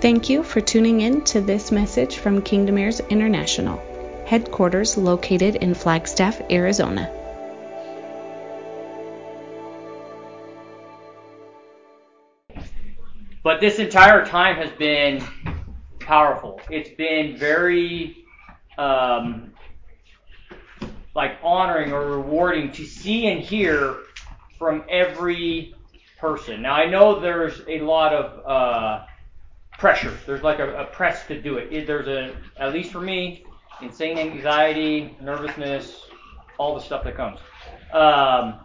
Thank you for tuning in to this message from Kingdom Heirs International, headquarters located in Flagstaff, Arizona. But this entire time has been powerful. It's been very um, like honoring or rewarding to see and hear from every person. Now I know there's a lot of uh, pressure. There's like a, a press to do it. it. There's a, at least for me, insane anxiety, nervousness, all the stuff that comes. Um,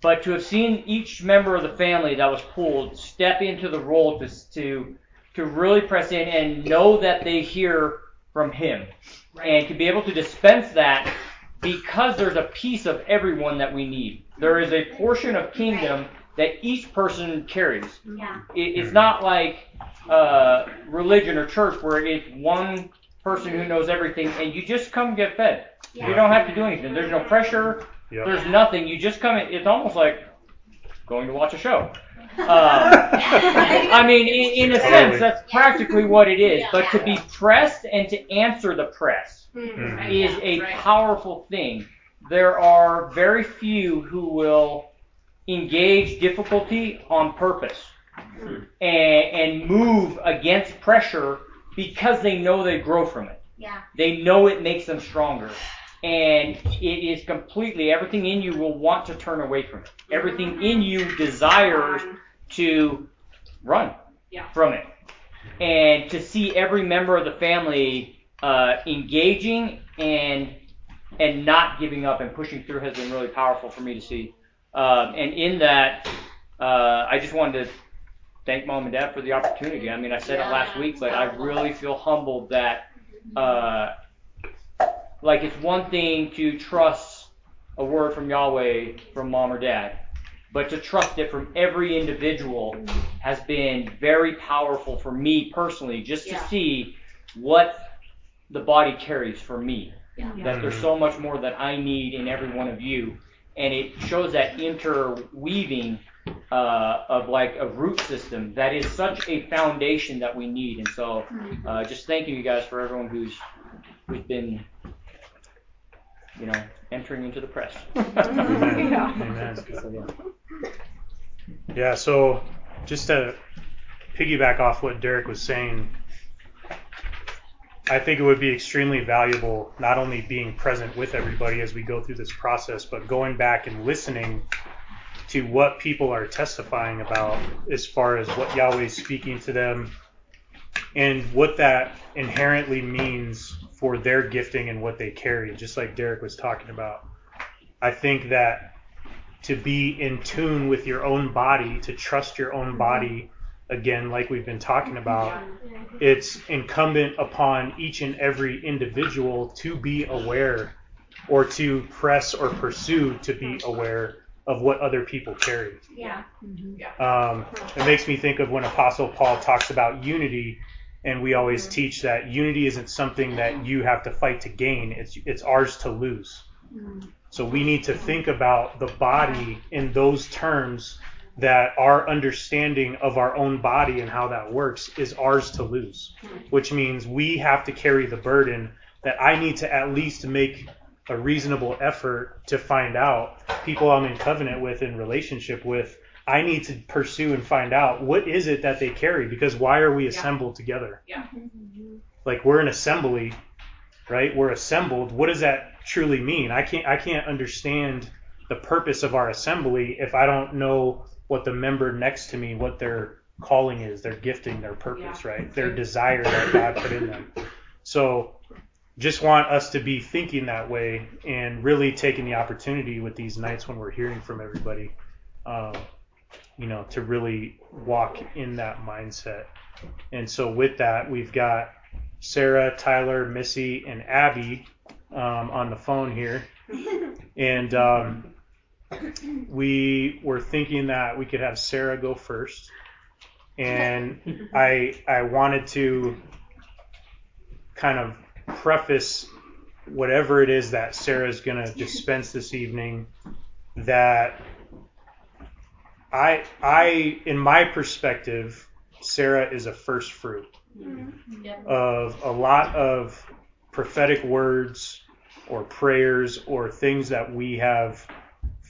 but to have seen each member of the family that was pulled step into the role to to to really press in and know that they hear from him, right. and to be able to dispense that because there's a piece of everyone that we need. There is a portion of kingdom that each person carries. Yeah. It, it's not like uh, religion or church where it's one person who knows everything and you just come get fed. Yeah. You don't have to do anything. There's no pressure. Yep. There's nothing. You just come in. It's almost like going to watch a show. Um, I mean, in, in, a sense, that's practically what it is. But to be pressed and to answer the press mm-hmm. is a powerful thing. There are very few who will engage difficulty on purpose and, and move against pressure because they know they grow from it. Yeah. They know it makes them stronger. And it is completely, everything in you will want to turn away from it. Everything in you desires to run yeah. from it. And to see every member of the family uh, engaging and and not giving up and pushing through has been really powerful for me to see. Um, and in that, uh, I just wanted to thank mom and dad for the opportunity. I mean, I said yeah. it last week, but I really feel humbled that, uh, like, it's one thing to trust a word from Yahweh from mom or dad, but to trust it from every individual has been very powerful for me personally, just to see what the body carries for me. Yeah. That there's so much more that I need in every one of you and it shows that interweaving uh, of like a root system that is such a foundation that we need. And so, uh, just thank you guys for everyone who's who's been, you know, entering into the press. Amen. yeah. Amen. So, yeah. yeah. So just to piggyback off what Derek was saying I think it would be extremely valuable not only being present with everybody as we go through this process, but going back and listening to what people are testifying about as far as what Yahweh is speaking to them and what that inherently means for their gifting and what they carry, just like Derek was talking about. I think that to be in tune with your own body, to trust your own body again, like we've been talking about, it's incumbent upon each and every individual to be aware or to press or pursue to be aware of what other people carry. Yeah. Mm-hmm. Um, it makes me think of when Apostle Paul talks about unity, and we always mm-hmm. teach that unity isn't something that you have to fight to gain; it's it's ours to lose. Mm-hmm. So we need to think about the body in those terms that our understanding of our own body and how that works is ours to lose, hmm. which means we have to carry the burden that I need to at least make a reasonable effort to find out people I'm in covenant with in relationship with. I need to pursue and find out what is it that they carry because why are we assembled yeah. together? Yeah. Mm-hmm. Like we're an assembly, right? We're assembled. What does that truly mean? I can't I can't understand the purpose of our assembly if I don't know what the member next to me, what their calling is, their gifting, their purpose, yeah. right? Their desire that God put in them. So just want us to be thinking that way and really taking the opportunity with these nights when we're hearing from everybody, um, you know, to really walk in that mindset. And so with that, we've got Sarah, Tyler, Missy, and Abby um, on the phone here. And um, we were thinking that we could have Sarah go first, and I I wanted to kind of preface whatever it is that Sarah's going to dispense this evening that I I in my perspective Sarah is a first fruit mm-hmm. of a lot of prophetic words or prayers or things that we have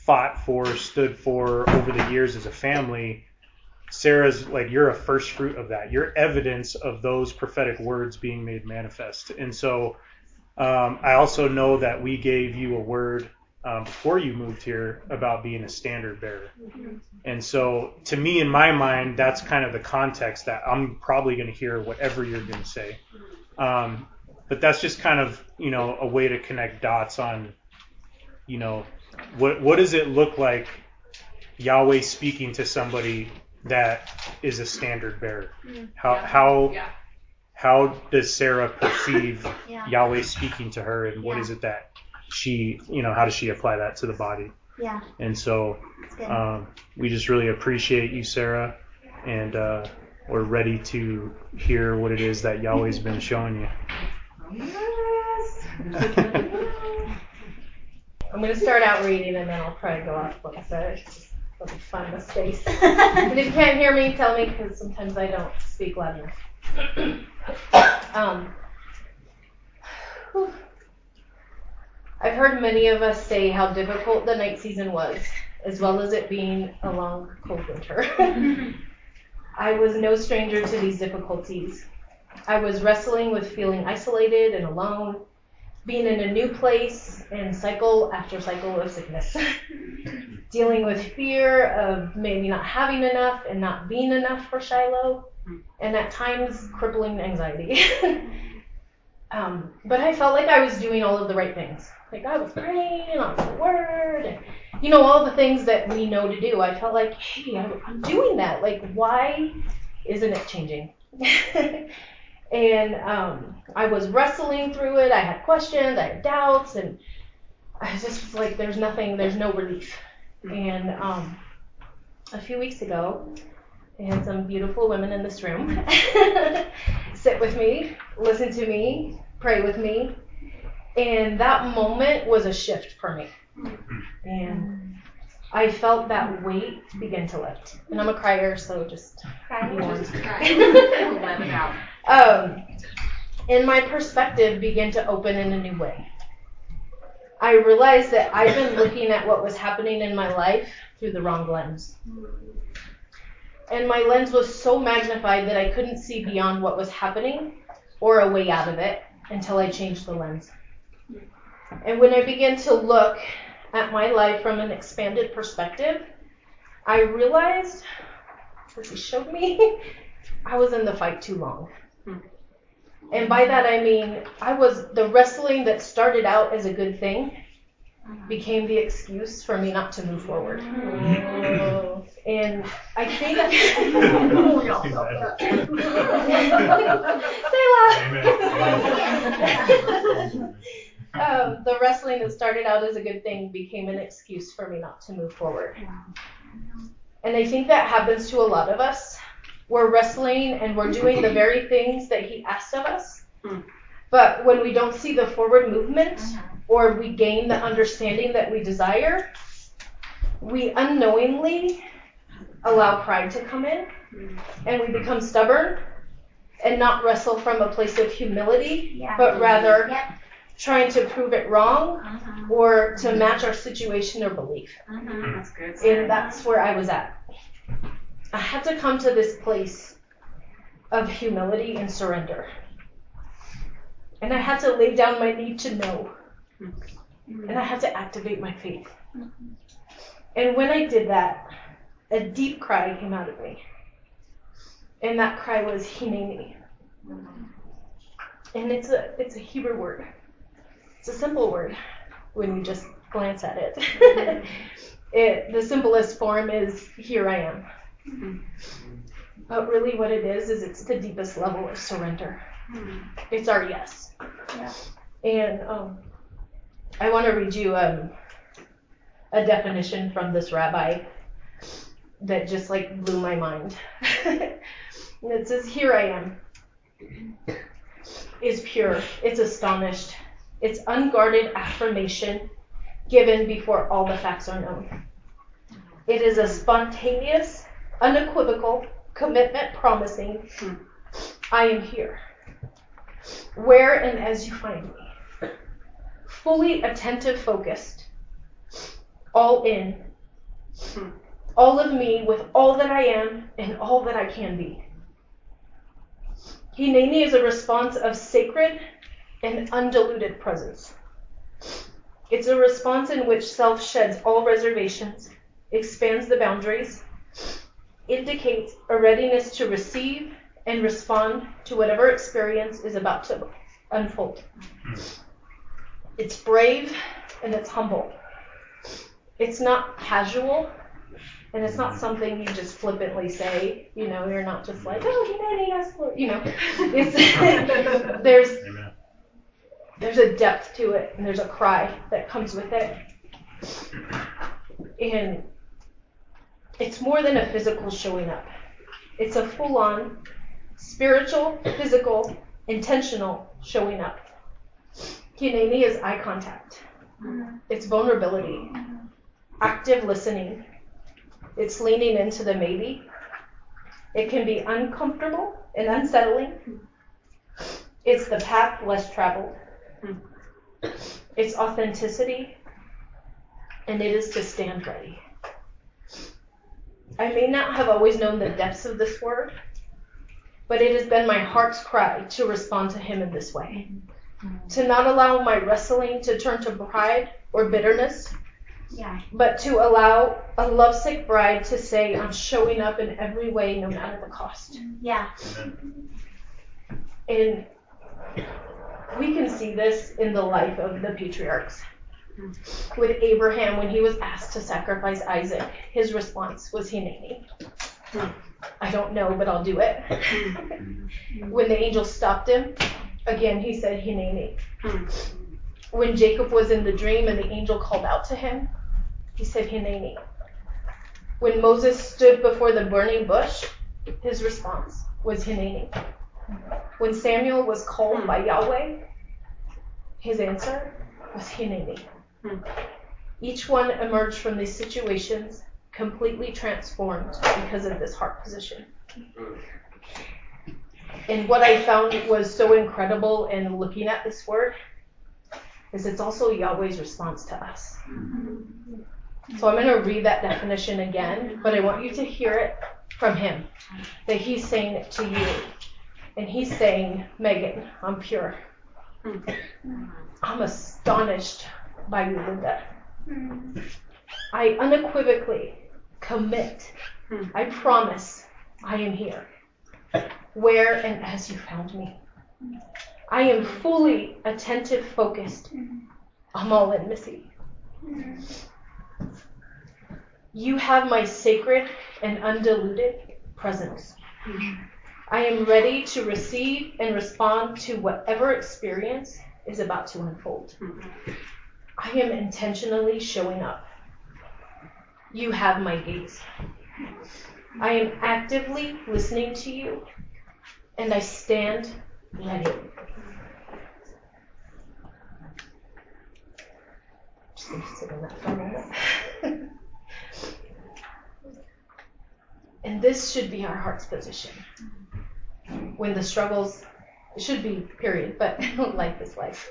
fought for, stood for over the years as a family. Sarah's like you're a first fruit of that. You're evidence of those prophetic words being made manifest. And so um, I also know that we gave you a word um, before you moved here about being a standard bearer. And so, to me, in my mind, that's kind of the context that I'm probably going to hear whatever you're going to say. Um, but that's just kind of, you know, a way to connect dots on, you know, what what does it look like Yahweh speaking to somebody that is a standard bearer? How how how does Sarah perceive Yeah. Yahweh speaking to her, and what Yeah. is it that she, you know, how does she apply that to the body? Yeah, And so um, we just really appreciate you, Sarah, and uh, we're ready to hear what it is that Yahweh's been showing you. I'm going to start out reading and then I'll probably go off what I said. It's just let me find the space. and if you can't hear me, tell me because sometimes I don't speak loud enough. um, whew. I've heard many of us say how difficult the night season was, as well as it being a long, cold winter. I was no stranger to these difficulties. I was wrestling with feeling isolated and alone, being in a new place and cycle after cycle of sickness. Dealing with fear of maybe not having enough and not being enough for Shiloh, and at times crippling anxiety. um, but I felt like I was doing all of the right things. Like I was praying on the word, and you know all the things that we know to do. I felt like, hey, I'm doing that. Like, why isn't it changing? and um, I was wrestling through it. I had questions, I had doubts, and I was just was like, there's nothing, there's no relief. And um, a few weeks ago, I had some beautiful women in this room sit with me, listen to me, pray with me. And that moment was a shift for me. And I felt that weight begin to lift. And I'm a crier, so just Cry. be warned. Let it out. Um, and my perspective began to open in a new way. I realized that I've been looking at what was happening in my life through the wrong lens. And my lens was so magnified that I couldn't see beyond what was happening or a way out of it until I changed the lens. And when I began to look at my life from an expanded perspective, I realized, as he showed me, I was in the fight too long. And by that I mean I was the wrestling that started out as a good thing became the excuse for me not to move forward. And I think Selah. um, the wrestling that started out as a good thing became an excuse for me not to move forward. And I think that happens to a lot of us. We're wrestling and we're doing the very things that he asked of us. But when we don't see the forward movement or we gain the understanding that we desire, we unknowingly allow pride to come in and we become stubborn and not wrestle from a place of humility, Yeah. but rather trying to prove it wrong Uh-huh. or to match our situation or belief. Uh-huh. That's good. And that's where I was at. I had to come to this place of humility and surrender. And I had to lay down my need to know. And I had to activate my faith. And when I did that, a deep cry came out of me. And that cry was Hineni. And it's a it's a Hebrew word. It's a simple word when you just glance at it. it the simplest form is here I am. But really what it is is it's the deepest level of surrender. It's our yes. Yeah. And um, I want to read you um, a definition from this rabbi that just like blew my mind. it says, Here I am is pure, it's astonished, it's unguarded affirmation given before all the facts are known. It is a spontaneous, unequivocal, commitment promising, I am here. Where and as you find me. Fully attentive, focused, all in. All of me with all that I am and all that I can be. Hineni is a response of sacred and undiluted presence. It's a response in which self sheds all reservations, expands the boundaries, indicates a readiness to receive and respond to whatever experience is about to unfold. Hmm. It's brave and it's humble. It's not casual and it's not hmm. something you just flippantly say. You know, you're not just like, hmm. oh, humanity, yes, Lord. You know, it's there's Amen. there's a depth to it and there's a cry that comes with it. And it's more than a physical showing up. It's a full on spiritual, physical, intentional showing up. Hineni is eye contact. It's vulnerability, active listening. It's leaning into the maybe. It can be uncomfortable and unsettling. It's the path less traveled. It's authenticity, and it is to stand ready. I may not have always known the depths of this word, but it has been my heart's cry to respond to Him in this way. To not allow my wrestling to turn to pride or bitterness, Yeah. but to allow a lovesick bride to say, I'm showing up in every way, no matter the cost. Yeah. And we can see this in the life of the patriarchs. With Abraham, when he was asked to sacrifice Isaac, his response was Hineni. I don't know, but I'll do it. when the angel stopped him, again he said Hineni. When Jacob was in the dream and the angel called out to him, he said Hineni. When Moses stood before the burning bush, his response was Hineni. When Samuel was called by Yahweh, his answer was Hineni. Each one emerged from these situations completely transformed because of this heart position. And what I found was so incredible in looking at this word is it's also Yahweh's response to us. So I'm going to read that definition again, but I want you to hear it from him that he's saying it to you. And he's saying, Megan, I'm pure. I'm astonished by you, Linda. Hmm. I unequivocally commit. Hmm. I promise I am here. Where and as you found me. I am fully attentive, focused. Hmm. I'm all in, Missy. You have my sacred and undiluted presence. I am ready to receive and respond to whatever experience is about to unfold. I am intentionally showing up. You have my gaze. I am actively listening to you, and I stand ready. Just gonna sit in that for a and this should be our heart's position. When the struggles, should be, period, but life is life.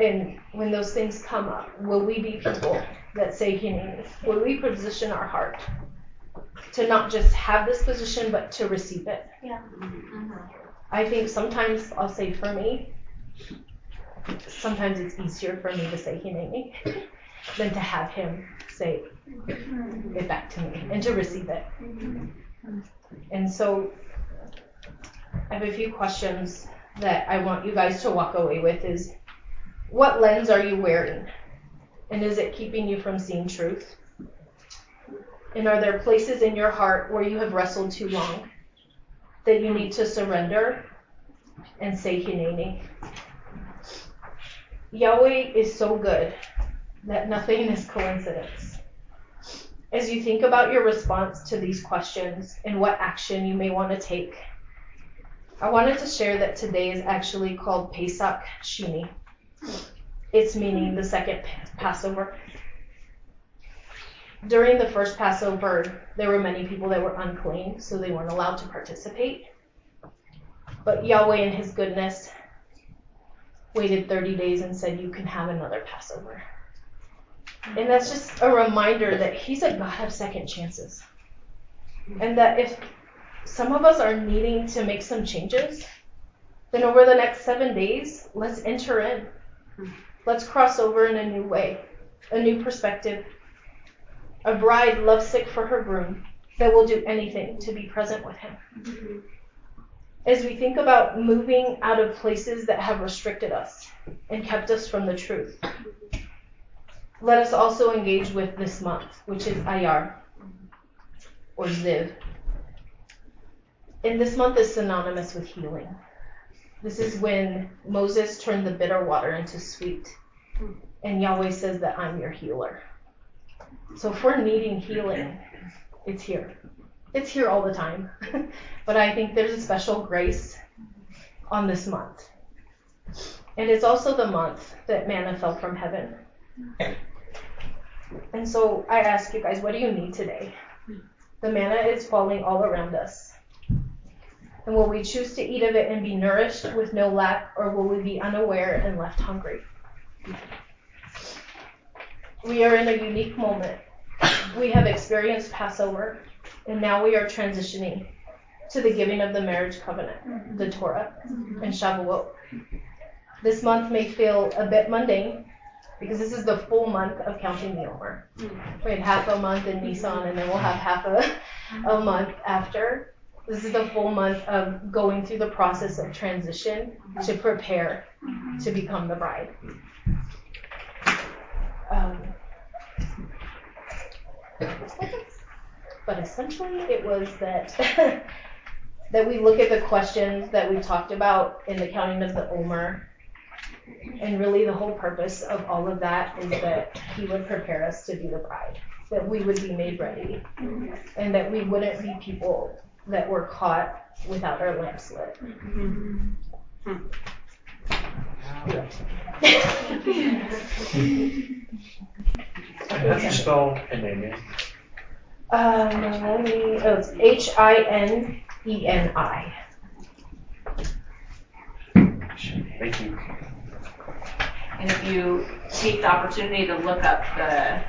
And when those things come up, will we be people that say Hineni? Will we position our heart to not just have this position, but to receive it? Yeah. Mm-hmm. I think sometimes I'll say for me, sometimes it's easier for me to say Hineni than to have him say mm-hmm. it back to me and to receive it. Mm-hmm. And so I have a few questions that I want you guys to walk away with is what lens are you wearing? And is it keeping you from seeing truth? And are there places in your heart where you have wrestled too long that you need to surrender and say Hineni? Yahweh is so good that nothing is coincidence. As you think about your response to these questions and what action you may want to take, I wanted to share that today is actually called Pesach Shini. It's meaning the second Passover. during the first Passover, there were many people that were unclean, so they weren't allowed to participate. But Yahweh, in His goodness, waited 30 days and said, You can have another Passover. And that's just a reminder that He's a God of second chances. And that if some of us are needing to make some changes, then over the next seven days, let's enter in. Let's cross over in a new way, a new perspective. A bride lovesick for her groom that will do anything to be present with him. Mm-hmm. As we think about moving out of places that have restricted us and kept us from the truth, let us also engage with this month, which is Ayar or Ziv. And this month is synonymous with healing. This is when Moses turned the bitter water into sweet. And Yahweh says that I'm your healer. So if we're needing healing, it's here. It's here all the time. but I think there's a special grace on this month. And it's also the month that manna fell from heaven. And so I ask you guys, what do you need today? The manna is falling all around us. And will we choose to eat of it and be nourished with no lack, or will we be unaware and left hungry? We are in a unique moment. We have experienced Passover, and now we are transitioning to the giving of the marriage covenant, the Torah, and Shavuot. This month may feel a bit mundane because this is the full month of counting the Omer. We had half a month in Nisan, and then we'll have half a, a month after. This is the full month of going through the process of transition to prepare to become the bride. Um, but essentially, it was that that we look at the questions that we talked about in the counting of the Omer, and really the whole purpose of all of that is that He would prepare us to be the bride, that we would be made ready, and that we wouldn't be people that were caught without our lamps lit. How do you spell Hineni? Um, let me, oh, it's H I N E N I. Thank you. And if you take the opportunity to look up the,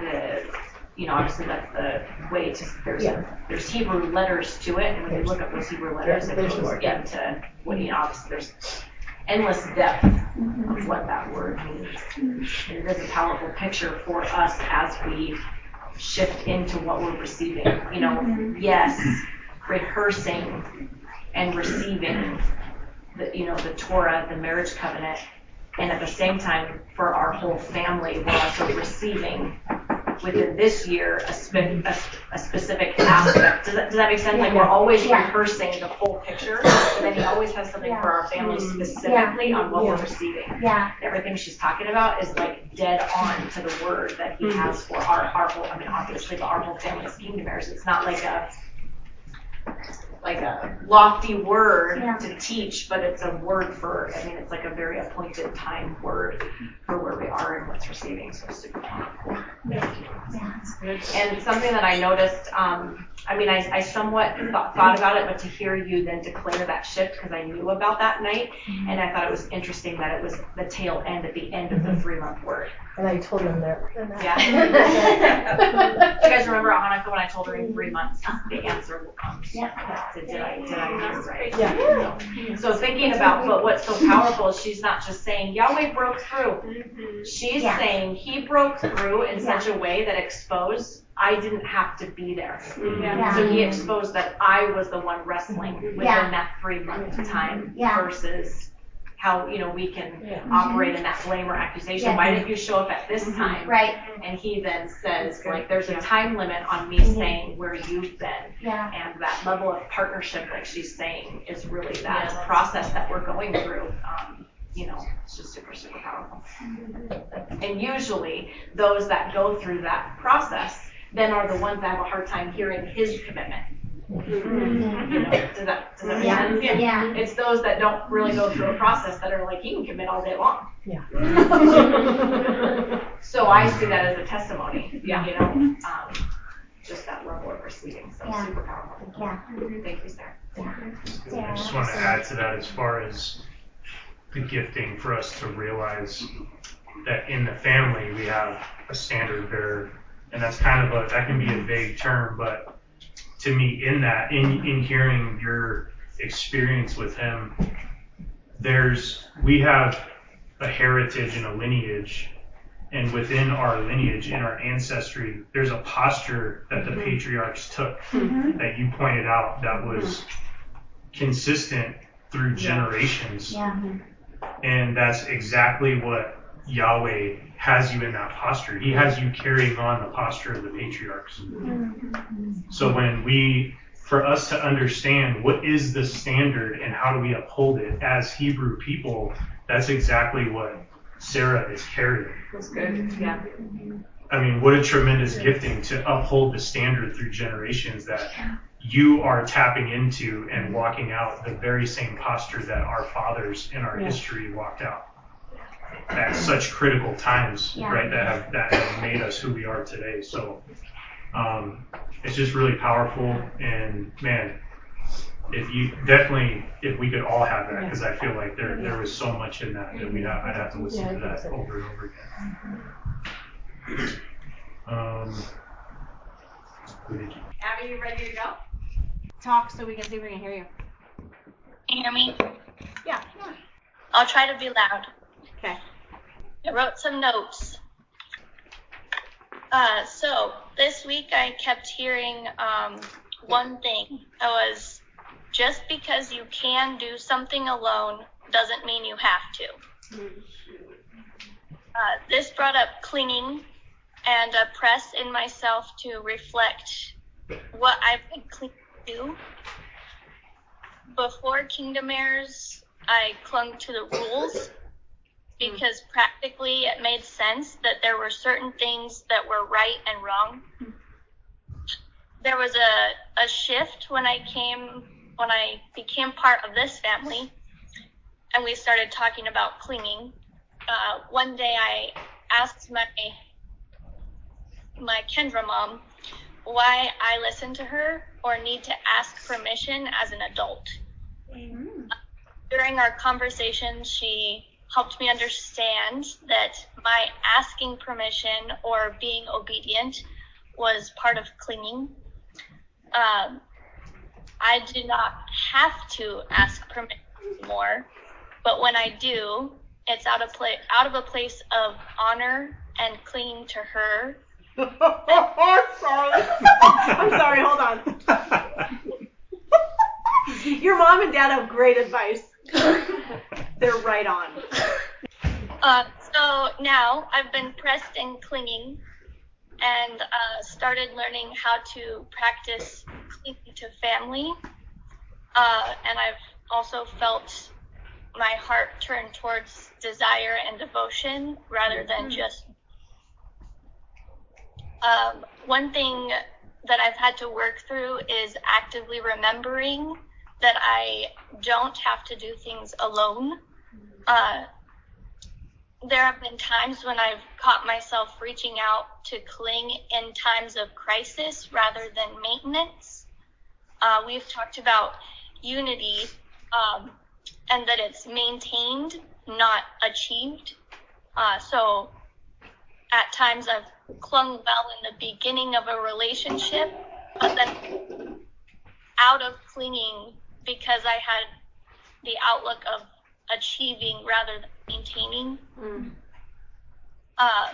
the, you know, obviously that's the way to, there's, Yeah. there's Hebrew letters to it, and when you look up those Hebrew letters, Yeah, it goes more, into, what, you know, obviously there's endless depth mm-hmm. of what that word means. And it is a powerful picture for us as we shift into what we're receiving. You know, mm-hmm. yes, rehearsing and receiving the, you know, the Torah, the marriage covenant, and at the same time, for our whole family, we're also receiving within this year a, spe- a, a specific aspect. Does that, does that make sense? Like we're always Yeah. rehearsing the full picture, but then he always has something for our family mm-hmm. specifically on what we're receiving. Yeah. Everything she's talking about is like dead on to the word that he mm-hmm. has for our, our whole, I mean, obviously, but our whole family's kingdom heirs. It's not like a, like a lofty word Yeah. to teach, but it's a word for, I mean, it's like a very appointed time word for where we are and what's receiving. So super powerful. And something that I noticed, um, I mean, I, I somewhat thought, thought about it, but to hear you then declare that shift, because I knew about that night, mm-hmm. and I thought it was interesting that it was the tail end at the end of the mm-hmm. three month word. And I told them that. Yeah. Do you guys remember at Hanukkah when I told her in three months the answer will come? Yeah. Did, did I did I hear right? Yeah. So thinking about, but what's so powerful is she's not just saying Yahweh broke through. Mm-hmm. She's Yeah. saying He broke through in such a way that exposed I didn't have to be there. Mm-hmm. Yeah. So He exposed that I was the one wrestling mm-hmm. within Yeah. that three month mm-hmm. time Yeah. versus how you know we can Yeah. operate in that blame or accusation. Yeah. Why didn't you show up at this time? Right. And he then says, like, there's a time limit on me Mhm. saying where you've been. Yeah. And that level of partnership, like she's saying, is really that Yes. process that we're going through. Um, you know, it's just super, super powerful. And usually, those that go through that process then are the ones that have a hard time hearing his commitment. Does that, does that make Yeah. sense? Yeah. yeah. It's those that don't really go through a process that are like, you can commit all day long. Yeah. So I see that as a testimony, Yeah. you know, um, just that level of receiving, so Yeah. super powerful. Yeah. Thank you, Sarah. I just want to add to that as far as the gifting for us to realize that in the family we have a standard bearer, and that's kind of a that can be a vague term, but to me in that in in hearing your experience with him, there's we have a heritage and a lineage. And within our lineage, in our ancestry, there's a posture that the mm-hmm. patriarchs took mm-hmm. that you pointed out that mm-hmm. was consistent through generations. Yeah. And that's exactly what Yahweh has you in that posture. He has you carrying on the posture of the patriarchs. So when we, for us to understand what is the standard and how do we uphold it as Hebrew people, that's exactly what Sarah is carrying. That's good, yeah. I mean, what a tremendous gifting to uphold the standard through generations that you are tapping into and walking out the very same posture that our fathers in our Yeah. history walked out at such critical times, Yeah. right? That have that have made us who we are today. So um, it's just really powerful, and man, if you definitely if we could all have that, because I feel like there there was so much in that that we have I'd have to listen Yeah, to that so. over and over again. Um, who did you? Abby, you ready to go? Talk so we can see if we can hear you. Can you hear me? Yeah. I'll try to be loud. Okay. I wrote some notes. Uh, so this week I kept hearing um, one thing. I was just because you can do something alone doesn't mean you have to. Uh, this brought up clinging and a press in myself to reflect what I've been clinging to. Before Kingdom Heirs, I clung to the rules because practically it made sense that there were certain things that were right and wrong. There was a, a shift when I came when I became part of this family and we started talking about clinging. Uh, one day I asked my my Kendra mom why I listen to her or need to ask permission as an adult. During our conversation, she helped me understand that my asking permission or being obedient was part of clinging. Um, I do not have to ask permission anymore, but when I do, it's out of pla- out of a place of honor and clinging to her. sorry. I'm sorry, hold on. Your mom and dad have great advice. They're right on. Uh, so now I've been pressed and clinging and uh, started learning how to practice clinging to family. Uh, and I've also felt my heart turn towards desire and devotion rather than just. Um, one thing that I've had to work through is actively remembering that I don't have to do things alone. Uh, there have been times when I've caught myself reaching out to cling in times of crisis rather than maintenance. Uh, we've talked about unity um, and that it's maintained, not achieved. Uh, so at times I've clung well in the beginning of a relationship, but then out of clinging because I had the outlook of achieving rather than maintaining. Uh,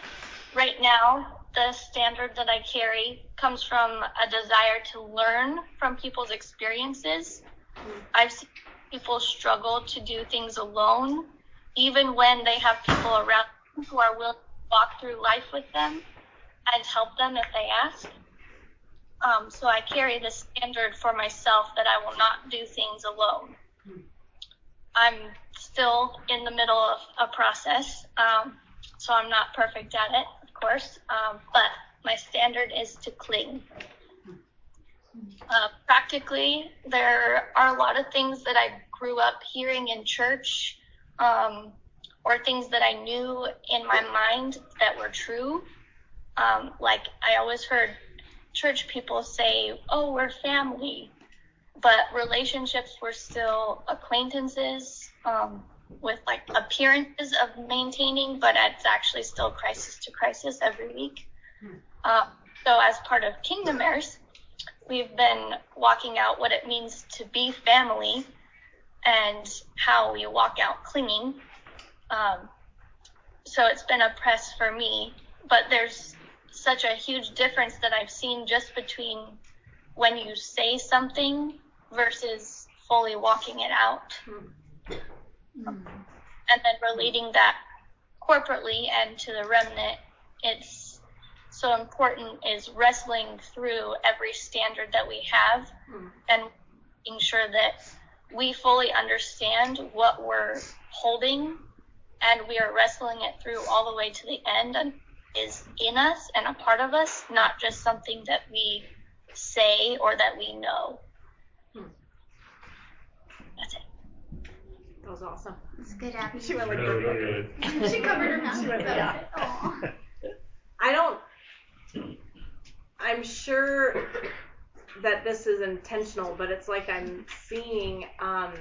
right now, the standard that I carry comes from a desire to learn from people's experiences. I've seen people struggle to do things alone, even when they have people around who are willing to walk through life with them and help them if they ask. Um, so I carry the standard for myself that I will not do things alone. I'm still in the middle of a process, um, so I'm not perfect at it, of course, um, but my standard is to cling. Uh, practically, there are a lot of things that I grew up hearing in church, um, or things that I knew in my mind that were true. Um, like I always heard church people say, "Oh, we're family," but relationships were still acquaintances um, with like appearances of maintaining, but it's actually still crisis to crisis every week. Uh, so, as part of Kingdom Heirs, we've been walking out what it means to be family and how we walk out clinging. Um, so it's been a press for me, but there's such a huge difference that I've seen just between when you say something versus fully walking it out. Hmm. And then relating that corporately and to the remnant, it's so important is wrestling through every standard that we have hmm. and making sure that we fully understand what we're holding and we are wrestling it through all the way to the end is in us and a part of us, not just something that we say or that we know. That's it. That was awesome. It's good, Abby. She went like Really good. she covered her mouth. She went, so- yeah. Aw. I don't. I'm sure that this is intentional, but it's like I'm seeing. Um,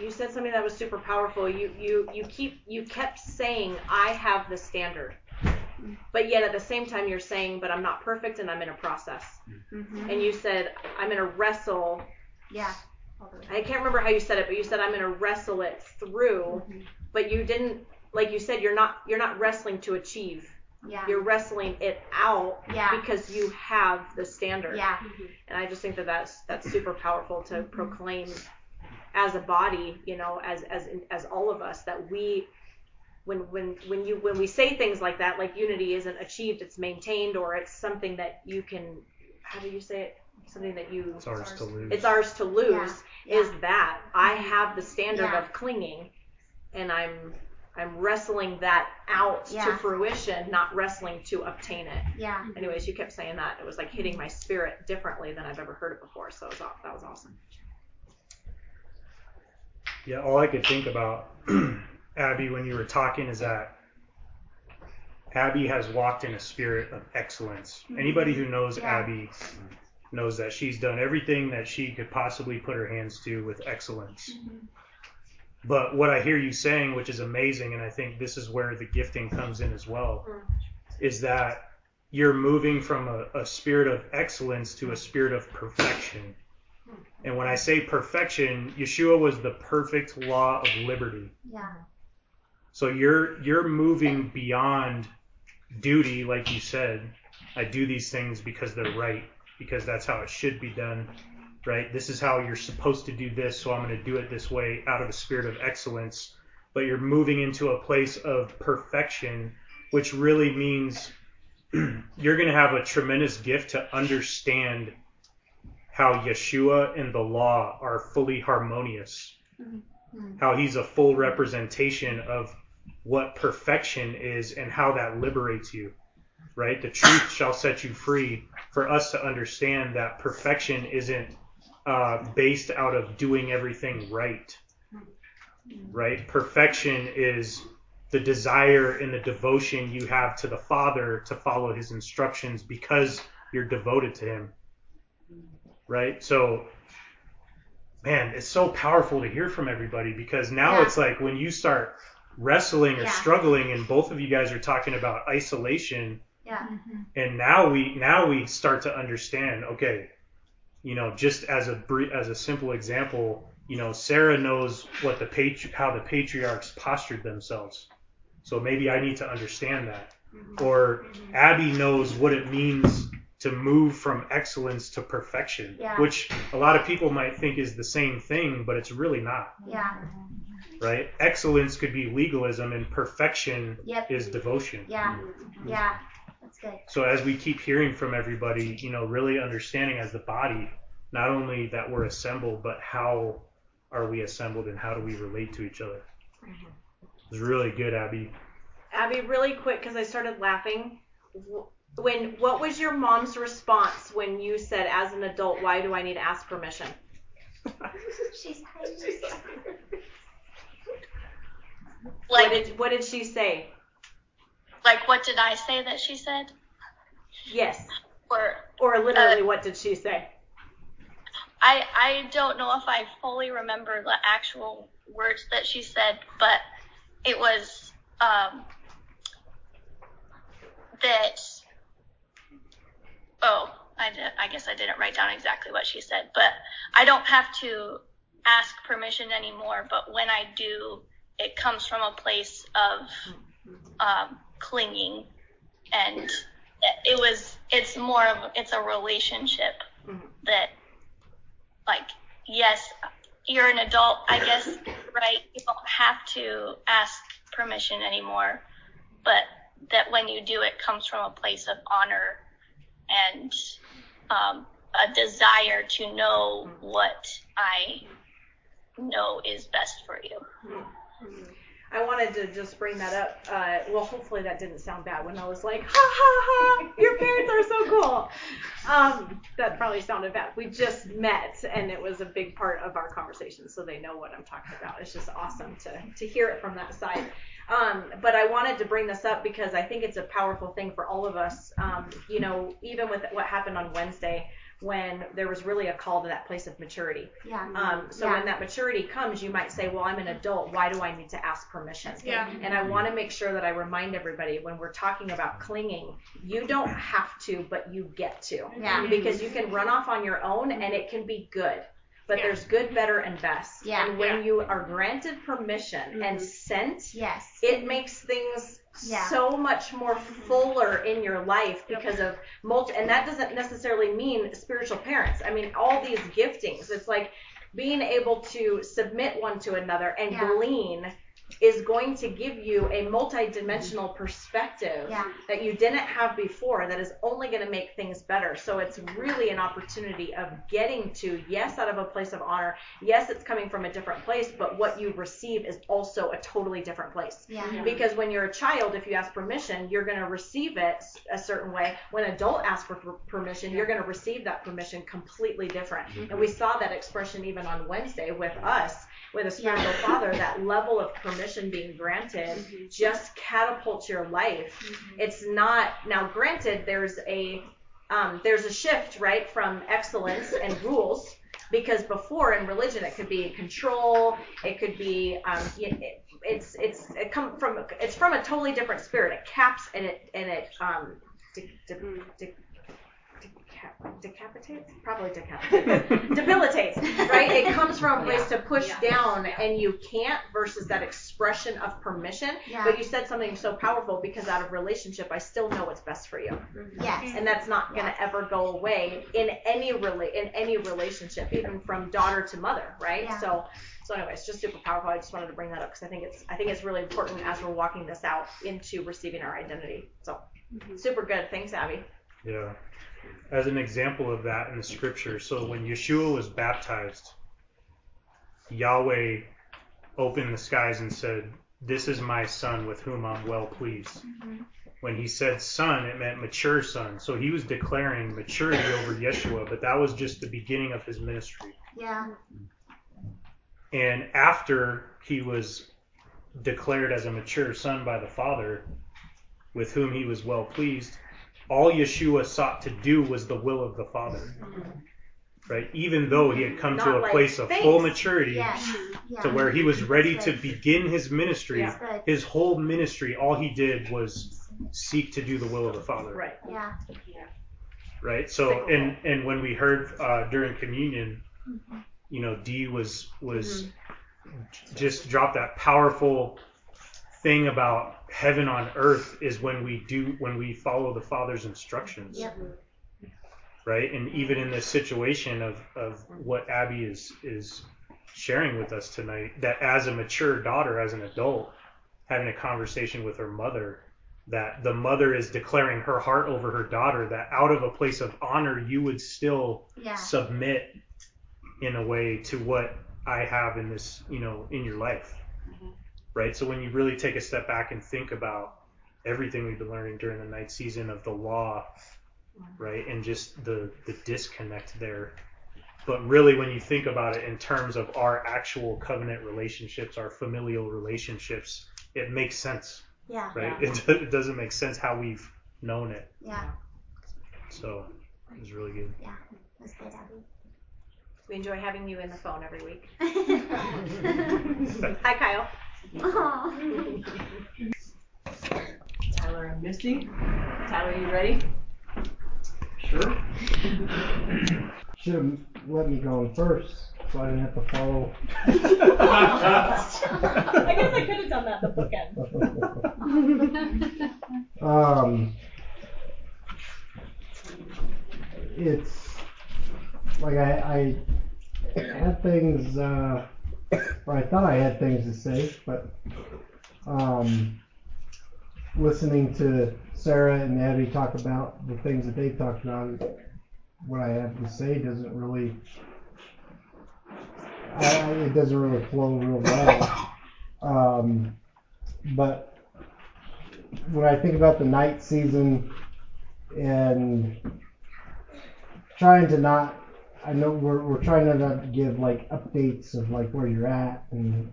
you said something that was super powerful. You you you keep you kept saying I have the standard, but yet at the same time you're saying, but I'm not perfect and I'm in a process. Mhm. And you said I'm in a wrestle. Yeah. All the way. I can't remember how you said it, but you said I'm going to wrestle it through. But you didn't, like you said, you're not you're not wrestling to achieve. Yeah. You're wrestling it out Yeah. because you have the standard. Yeah. And I just think that that's that's super powerful to proclaim as a body, you know, as as as all of us that we when when when you when we say things like that, like unity isn't achieved, it's maintained, or it's something that you can. How do you say it? Something that you. It's ours to lose. It's ours to lose. Yeah, Is that I mm-hmm. have the standard Yeah. of clinging, and I'm I'm wrestling that out to fruition, not wrestling to obtain it. Yeah. Anyways, you kept saying that. It was like hitting my spirit differently than I've ever heard it before. So it was, that was awesome. Yeah, all I could think about, Abby, when you were talking is that Abby has walked in a spirit of excellence. Mm-hmm. Anybody who knows Yeah. Abby knows that she's done everything that she could possibly put her hands to with excellence. Mm-hmm. But what I hear you saying, which is amazing, and I think this is where the gifting comes in as well, mm-hmm. is that you're moving from a, a spirit of excellence to a spirit of perfection. And when I say perfection, Yeshua was the perfect law of liberty. Yeah. So you're you're moving beyond duty, like you said. I do these things because they're right, because that's how it should be done, right? This is how you're supposed to do this, so I'm going to do it this way out of a spirit of excellence. But you're moving into a place of perfection, which really means you're going to have a tremendous gift to understand how Yeshua and the law are fully harmonious, how he's a full representation of what perfection is and how that liberates you, right? The truth shall set you free. For us to understand that perfection isn't uh, based out of doing everything right, right? Perfection is the desire and the devotion you have to the Father to follow His instructions because you're devoted to Him, right? So, man, it's so powerful to hear from everybody because now Yeah. it's like when you start wrestling or Yeah. struggling, and both of you guys are talking about isolation, Yeah. Mm-hmm. and now we now we start to understand. Okay, you know, just as a br- as a simple example, you know, Sarah knows what the patri- how the patriarchs postured themselves. So maybe I need to understand that. Mm-hmm. Or mm-hmm. Abby knows what it means to move from excellence to perfection, Yeah. which a lot of people might think is the same thing, but it's really not, Yeah. right? Excellence could be legalism and perfection Yep. is devotion. Yeah. Yeah. That's good. So as we keep hearing from everybody, you know, really understanding as the body, not only that we're assembled, but how are we assembled and how do we relate to each other? Mm-hmm. It's really good, Abby. Abby, really quick, because I started laughing. When what was your mom's response when you said as an adult why do i need to ask permission She's what Like, did what did she say like what did I say that she said? yes Or or literally Uh, what did she say I I don't know if I fully remember the actual words that she said, but it was um, that. Oh, I did. I guess I didn't write down exactly what she said, but I don't have to ask permission anymore. But when I do, it comes from a place of um, clinging, and it was. It's more of. It's a relationship that like yes you're an adult i guess right you don't have to ask permission anymore but that when you do it comes from a place of honor and um, a desire to know what i know is best for you I wanted to just bring that up. Uh, well, hopefully that didn't sound bad when I was like, ha ha ha, your parents are so cool. Um, that probably sounded bad. We just met, and it was a big part of our conversation, so they know what I'm talking about. It's just awesome to, to hear it from that side. Um, but I wanted to bring this up because I think it's a powerful thing for all of us. Um, you know, even with what happened on Wednesday, when there was really a call to that place of maturity. Yeah. Um, so Yeah. when that maturity comes, you might say, well, I'm an adult. Why do I need to ask permission? Yeah. Mm-hmm. And I want to make sure that I remind everybody when we're talking about clinging, you don't have to, but you get to. Yeah. Mm-hmm. Because you can run off on your own and it can be good. But there's good, better, and best. Yeah. And when you are granted permission and mm-hmm. sent, Yes. it makes things Yeah. so much more mm-hmm. fuller in your life because of multi and that doesn't necessarily mean spiritual parents i mean all these giftings it's like being able to submit one to another and Yeah. glean is going to give you a multi-dimensional perspective Yeah. that you didn't have before that is only going to make things better so it's really an opportunity of getting to yes out of a place of honor yes it's coming from a different place but what you receive is also a totally different place Yeah. because when you're a child, if you ask permission, you're going to receive it a certain way. When an adult asks for permission, you're going to receive that permission completely different. Mm-hmm. And we saw that expression even on Wednesday with us, with a spiritual Yeah. father, that level of permission being granted just catapults your life. It's not, now granted, there's a, um, there's a shift, right, from excellence and rules because before in religion it could be control it could be um, it, it's it's it come from it's from a totally different spirit it caps and it and it um de, de, de, decap- decapitates probably decapitates debilitates right it comes from a place to push down and you can't versus that expression of permission Yeah. but you said something so powerful because out of relationship i still know what's best for you mm-hmm. Yes. and that's not going to ever go away in any rela- in any relationship, even from daughter to mother, right? Yeah. So, so anyway, it's just super powerful. I just wanted to bring that up because I think it's I think it's really important as we're walking this out into receiving our identity. So, mm-hmm. super good. Thanks, Abby. Yeah. As an example of that in the scripture, so when Yeshua was baptized, Yahweh opened the skies and said, This is my son with whom I'm well pleased. Mm-hmm. When he said son, it meant mature son. So he was declaring maturity over Yeshua, but that was just the beginning of his ministry. Yeah. And after he was declared as a mature son by the Father, with whom he was well pleased, all Yeshua sought to do was the will of the Father. Right? Even though he had come to a like, place of "Thanks." full maturity Yes. Yeah. to where he was ready to begin his ministry, Yeah. His whole ministry, all he did was seek to do the will of the Father. Right. Yeah. right? So and and when we heard uh, during communion, you know, Dee was was just dropped that powerful thing about heaven on earth is when we do when we follow the Father's instructions. Yep. Right? And even in this situation of, of what Abby is is sharing with us tonight, that as a mature daughter, as an adult, having a conversation with her mother, that the mother is declaring her heart over her daughter, that out of a place of honor, you would still Yeah. submit in a way to what I have in this, you know, in your life. Mm-hmm. Right? So when you really take a step back and think about everything we've been learning during the night season of the law, right? And just the the disconnect there. But really, when you think about it in terms of our actual covenant relationships, our familial relationships, it makes sense, Yeah. right? It, do- it doesn't make sense how we've known it. Yeah. So it was really good. Yeah. That's good, Abby. We enjoy having you in the phone every week. Hi, Kyle. Tyler and Misty. Tyler, you ready? Sure. Should have let me go on first, so I didn't have to follow. I guess I could have done that the bookend. um, it's like I, I had things, uh, or I thought I had things to say, but um, listening to Sarah and Abby talk about the things that they've talked about, what I have to say doesn't really, I, it doesn't really flow real well. Um, but when I think about the night season and trying to not, I know we're, we're trying to not give like updates of like where you're at and,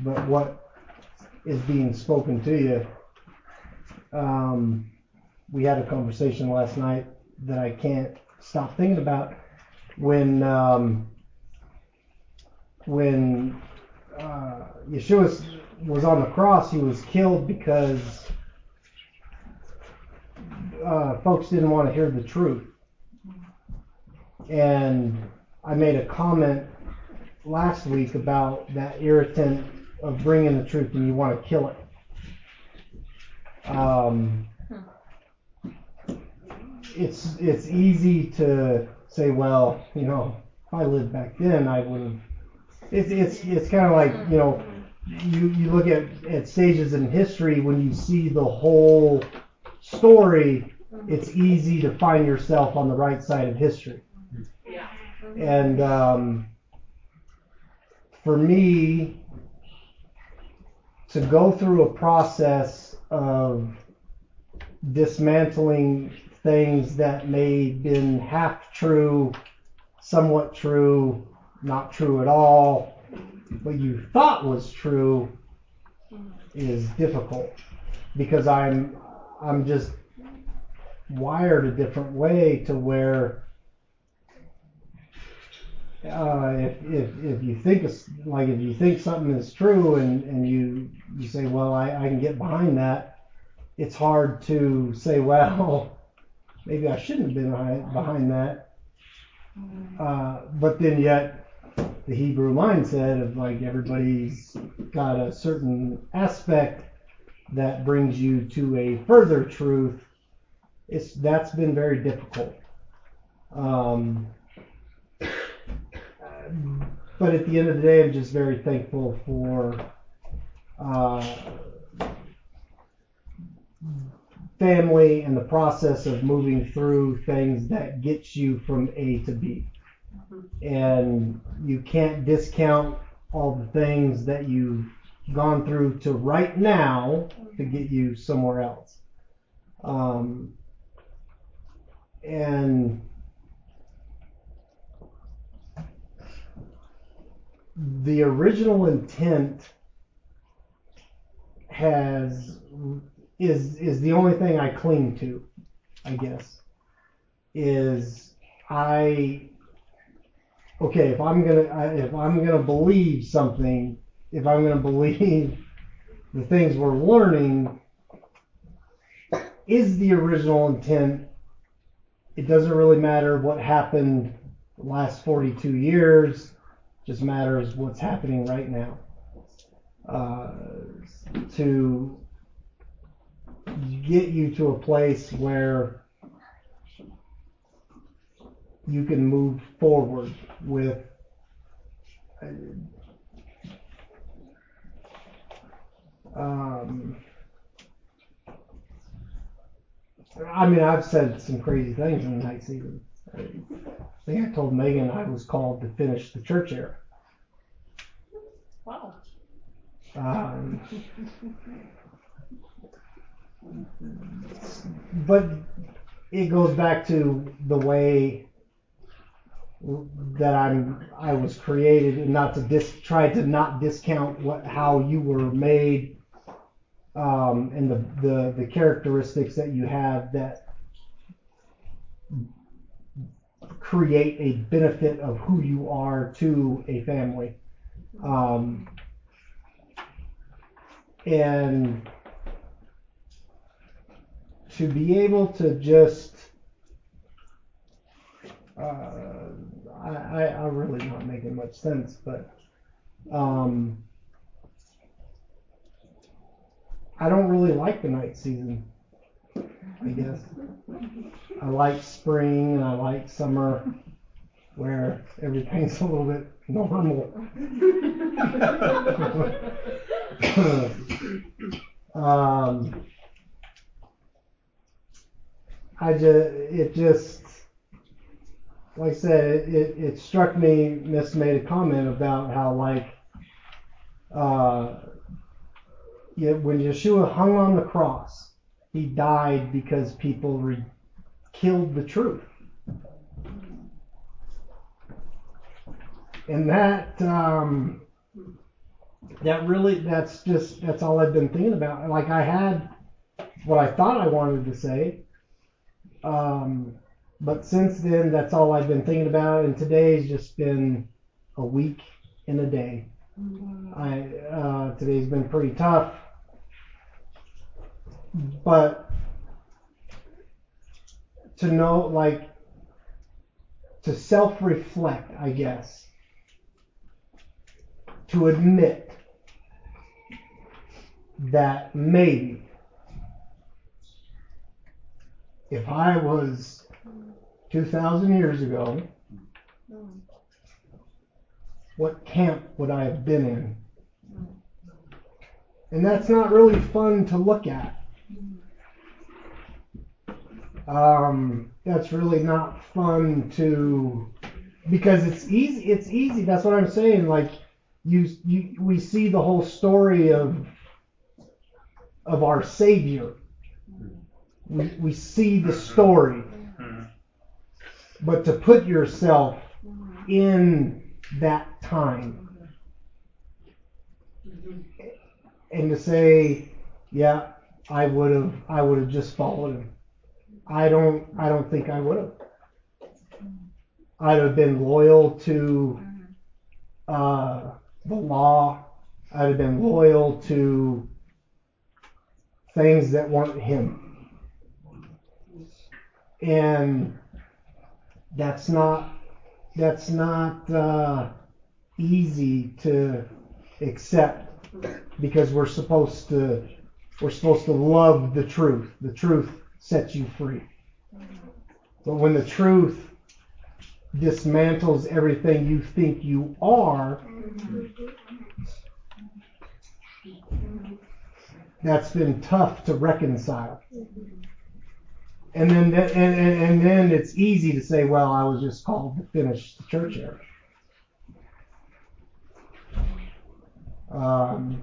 but what is being spoken to you. Um, we had a conversation last night that I can't stop thinking about when, um, when, uh, Yeshua was- on the cross, he was killed because uh, folks didn't want to hear the truth. And I made a comment last week about that irritant of bringing the truth and you want to kill it. Um, it's it's easy to say, well, you know, if I lived back then, I would have. It's it's it's kind of like you know, you you look at at stages in history when you see the whole story, it's easy to find yourself on the right side of history. And um, for me, to go through a process of dismantling things that may have been half true, somewhat true, not true at all, what you thought was true, is difficult. Because I'm I'm just wired a different way to where uh, if, if, if you think it's like if you think something is true and, and you you say well I, I can get behind that it's hard to say well maybe I shouldn't have been behind, behind that. Uh, but then yet the Hebrew mindset of like everybody's got a certain aspect that brings you to a further truth it's that's been very difficult. Um, but at the end of the day, I'm just very thankful for uh, family and the process of moving through things that gets you from A to B. And you can't discount all the things that you've gone through to right now to get you somewhere else. Um, and the original intent has is is the only thing I cling to, I guess. Is I okay if I'm gonna if I'm gonna believe something, if I'm gonna believe the things we're learning, is the original intent. It doesn't really matter what happened last 42 years just matters what's happening right now. Uh, to get you to a place where you can move forward with um, I mean, I've said some crazy things in the night season. I think I told Megan I was called to finish the church era. Wow. Um, but it goes back to the way that I'm I was created and not to dis try to not discount what how you were made um, and the, the the characteristics that you have that create a benefit of who you are to a family um, and to be able to just uh, I, I'm really not making much sense, but um, I don't really like the night season. I guess I like spring and I like summer, where everything's a little bit normal. um, I just it just like I said, it, it, struck me. Miss made a comment about how like uh, when Yeshua hung on the cross, he died because people re- killed the truth, and that um, that really that's just that's all I've been thinking about. Like I had what I thought I wanted to say. Um, but since then, that's all I've been thinking about, and today's just been a week in a day. I uh, today's been pretty tough, but to know, like, to self-reflect, I guess, to admit that maybe if I was 2,000 years ago, what camp would I have been in? And that's not really fun to look at. Um, that's really not fun to because it's easy. It's easy. That's what I'm saying. Like you, you, we see the whole story of of our Savior. We we see the story but to put yourself in that time and to say, yeah, I would have, I would have just followed him. I don't, I don't think I would have. I'd have been loyal to uh, the law. I'd have been loyal to things that weren't him. And that's not that's not uh, easy to accept because we're supposed to we're supposed to love the truth. The truth sets you free. But when the truth dismantles everything you think you are, that's been tough to reconcile. And then, and, and, and then it's easy to say, well, I was just called to finish the church here. Um,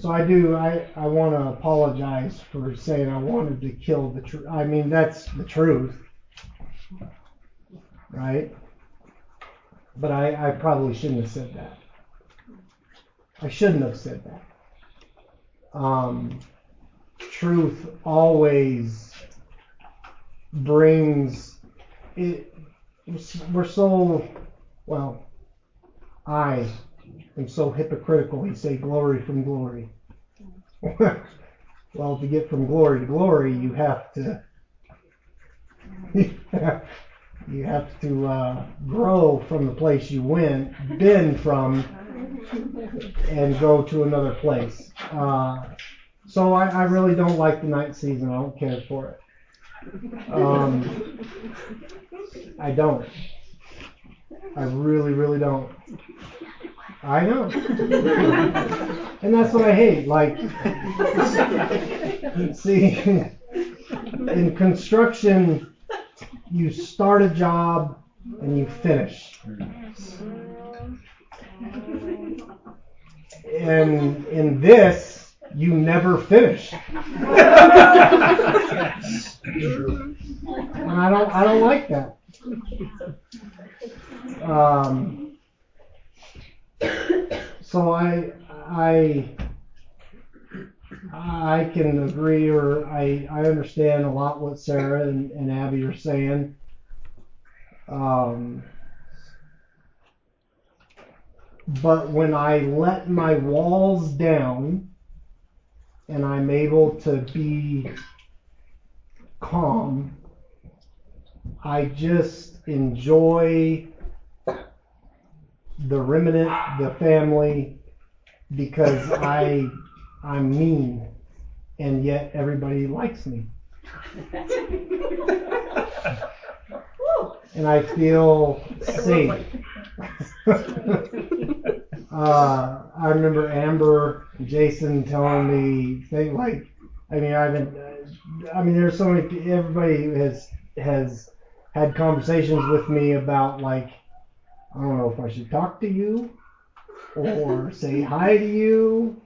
so I do, I, I want to apologize for saying I wanted to kill the truth. I mean, that's the truth. Right? But I, I probably shouldn't have said that. I shouldn't have said that. Um, truth always brings it. We're so well. I am so hypocritical. He say glory from glory. well, to get from glory to glory, you have to. you have to uh, grow from the place you went, been from, and go to another place. Uh, so I, I really don't like the night season. I don't care for it. Um, I don't. I really, really don't. I know. and that's what I hate. Like, see, in construction, you start a job and you finish. And in this, you never finish. and I don't I don't like that. Um, so I I I can agree or I I understand a lot what Sarah and, and Abby are saying. Um, but when I let my walls down and I'm able to be calm, I just enjoy the remnant, the family, because I I'm mean, and yet everybody likes me, and I feel safe. uh, I remember Amber, Jason telling me things like, I mean, I've been, I mean, there's so many. Everybody has has had conversations with me about like, I don't know if I should talk to you or say hi to you,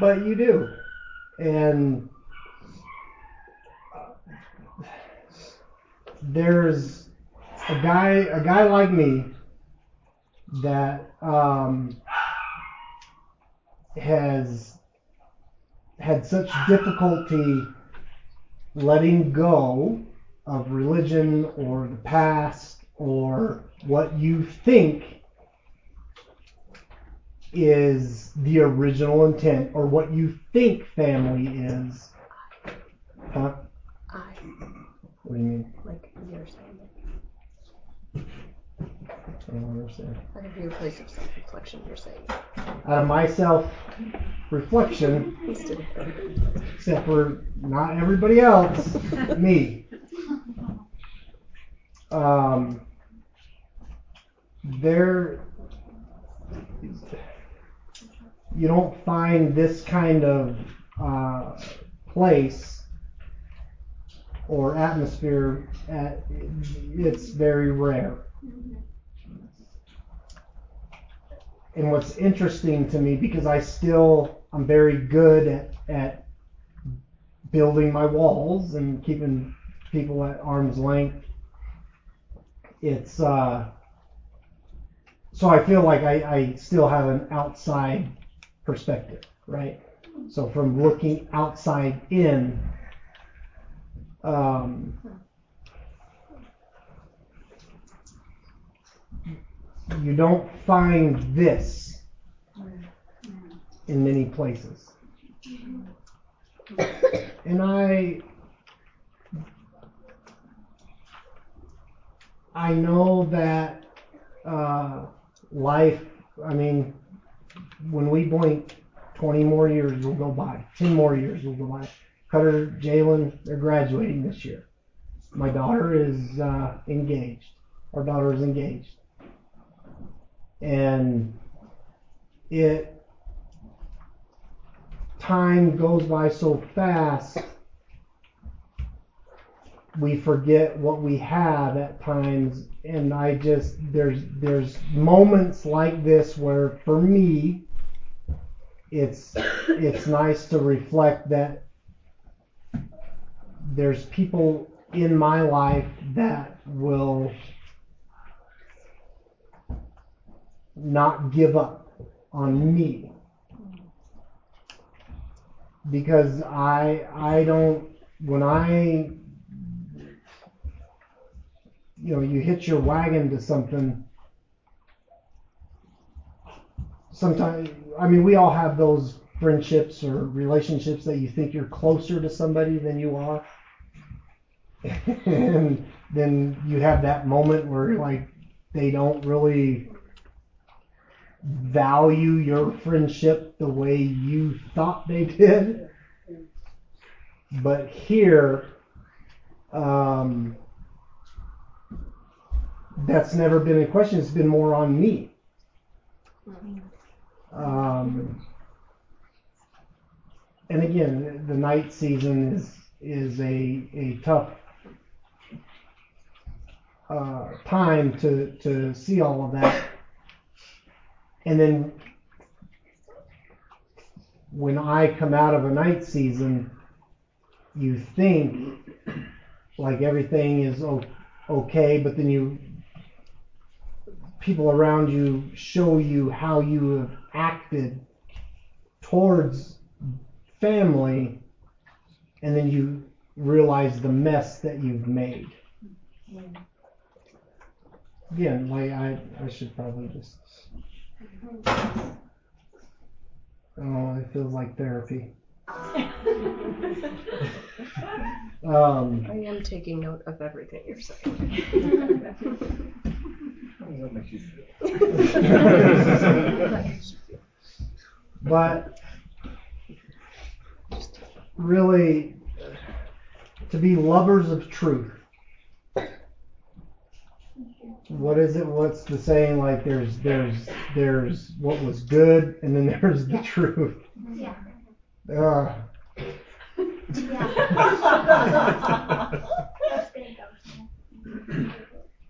but you do, and there's a guy, a guy like me that um, has had such difficulty letting go of religion or the past or what you think is the original intent or what you think family is. Huh? I, What do you mean? like you're saying. I don't understand. Out of your place of self reflection, you're saying. Out of my self reflection, Instead of everybody except for not everybody else, me. Um, there, you don't find this kind of uh, place or atmosphere. At, it's very rare. And what's interesting to me, because I still, I'm very good at, at building my walls and keeping people at arm's length. It's uh, so I feel like I, I still have an outside perspective, right? So from looking outside in, um, you don't find this in many places. And I I know that uh, life, I mean, when we blink, 20 more years will go by, 10 more years will go by. Cutter, Jalen, they're graduating this year. My daughter is uh, engaged. Our daughter is engaged. And it, time goes by so fast we forget what we have at times. And I just there's there's moments like this where for me it's it's nice to reflect that there's people in my life that will not give up on me. Because I I don't when I you know, you hitch your wagon to something. Sometimes, I mean, we all have those friendships or relationships that you think you're closer to somebody than you are. and then you have that moment where, like, they don't really value your friendship the way you thought they did. But here, um, that's never been a question. It's been more on me. Um, and again, the night season is is a a tough uh, time to to see all of that. And then when I come out of a night season, you think like everything is okay, but then you people around you show you how you have acted towards family, and then you realize the mess that you've made. Again, like I, I should probably just. Oh, it feels like therapy. Um, I am taking note of everything you're saying. but really, to be lovers of truth. What is it? What's the saying? Like there's there's there's what was good, and then there's the truth. Yeah. Uh,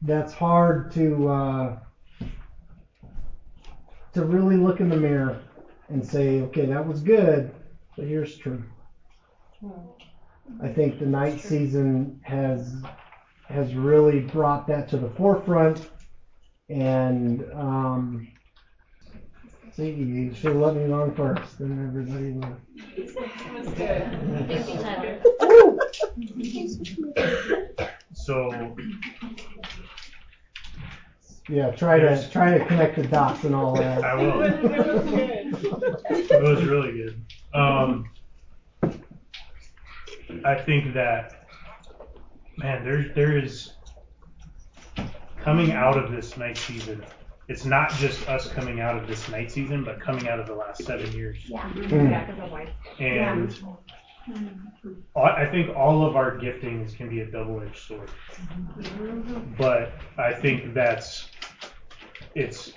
that's hard to uh, to really look in the mirror and say, okay, that was good, but here's truth. I think the night season has has really brought that to the forefront, and um, see, you should have let me on first, then everybody would. Thank you, Tyler. So Yeah, try to try to connect the dots and all that. I will. It was really good. Um, I think that man, there there is coming out of this night season. It's not just us coming out of this night season, but coming out of the last seven years. Yeah. Mm. Yeah, because of life. And I I think all of our giftings can be a double-edged sword. But I think that's it's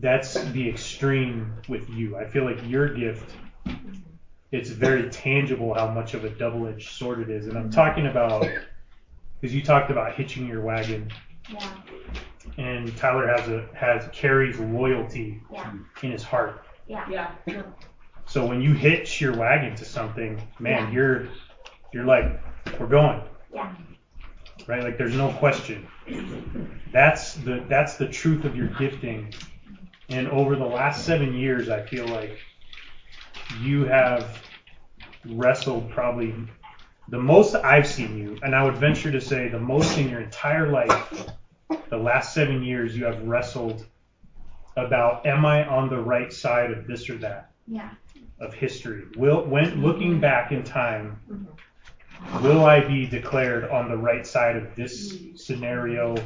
that's the extreme with you. I feel like your gift it's very tangible how much of a double-edged sword it is. And I'm talking about because you talked about hitching your wagon Yeah. and Tyler has a has carries loyalty Yeah. in his heart. Yeah. Yeah. So when you hitch your wagon to something, man, Yeah. you're you're like, we're going. Yeah. Right? Like there's no question. That's the that's the truth of your gifting. And over the last seven years, I feel like you have wrestled probably the most I've seen you, and I would venture to say the most in your entire life. The last seven years, you have wrestled about, am I on the right side of this or that? Yeah. of history. Will when looking back in time, mm-hmm. Will I be declared on the right side of this scenario,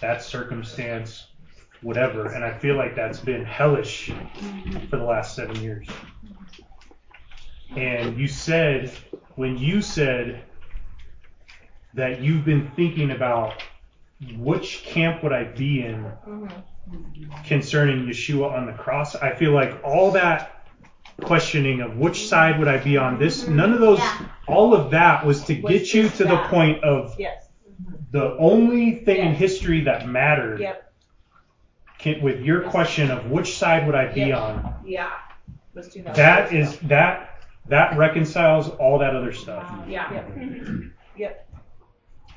that circumstance, whatever? And I feel like that's been hellish for the last seven years. And you said when you said that you've been thinking about which camp would I be in mm-hmm. concerning Yeshua on the cross, I feel like all that questioning of which side would I be on this, none of those, Yeah. all of that was to Was get you just to the point of Yes. the only thing in history that mattered Yep. can, with your question of which side would I be Yep. on. Yeah. Was 2000. That is that that reconciles all that other stuff. Uh, yeah. Yep.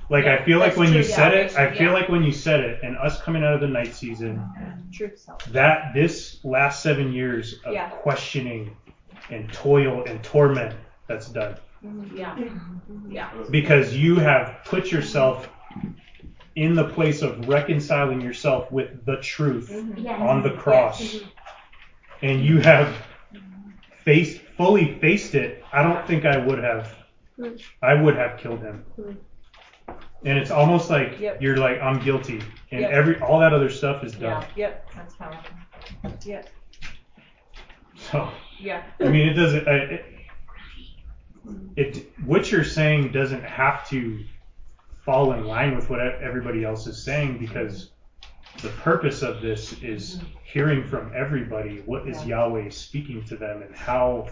Like Yeah, I feel like that's when true you said it, I feel yeah. like when you said it, and us coming out of the night season, Truth self. that this last seven years of Yeah. questioning and toil and torment that's done mm-hmm. Yeah. Mm-hmm. Yeah. because you have put yourself in the place of reconciling yourself with the truth mm-hmm. Yes. on the cross and you have faced fully faced it i don't think i would have i would have killed him and it's almost like Yep. you're like i'm guilty and Yep. every all that other stuff is done Yeah. Yep. That's powerful. Yep. so Yeah. I mean, it doesn't. uh, It, it what you're saying doesn't have to fall in line with what everybody else is saying because the purpose of this is hearing from everybody what is Yahweh speaking to them and how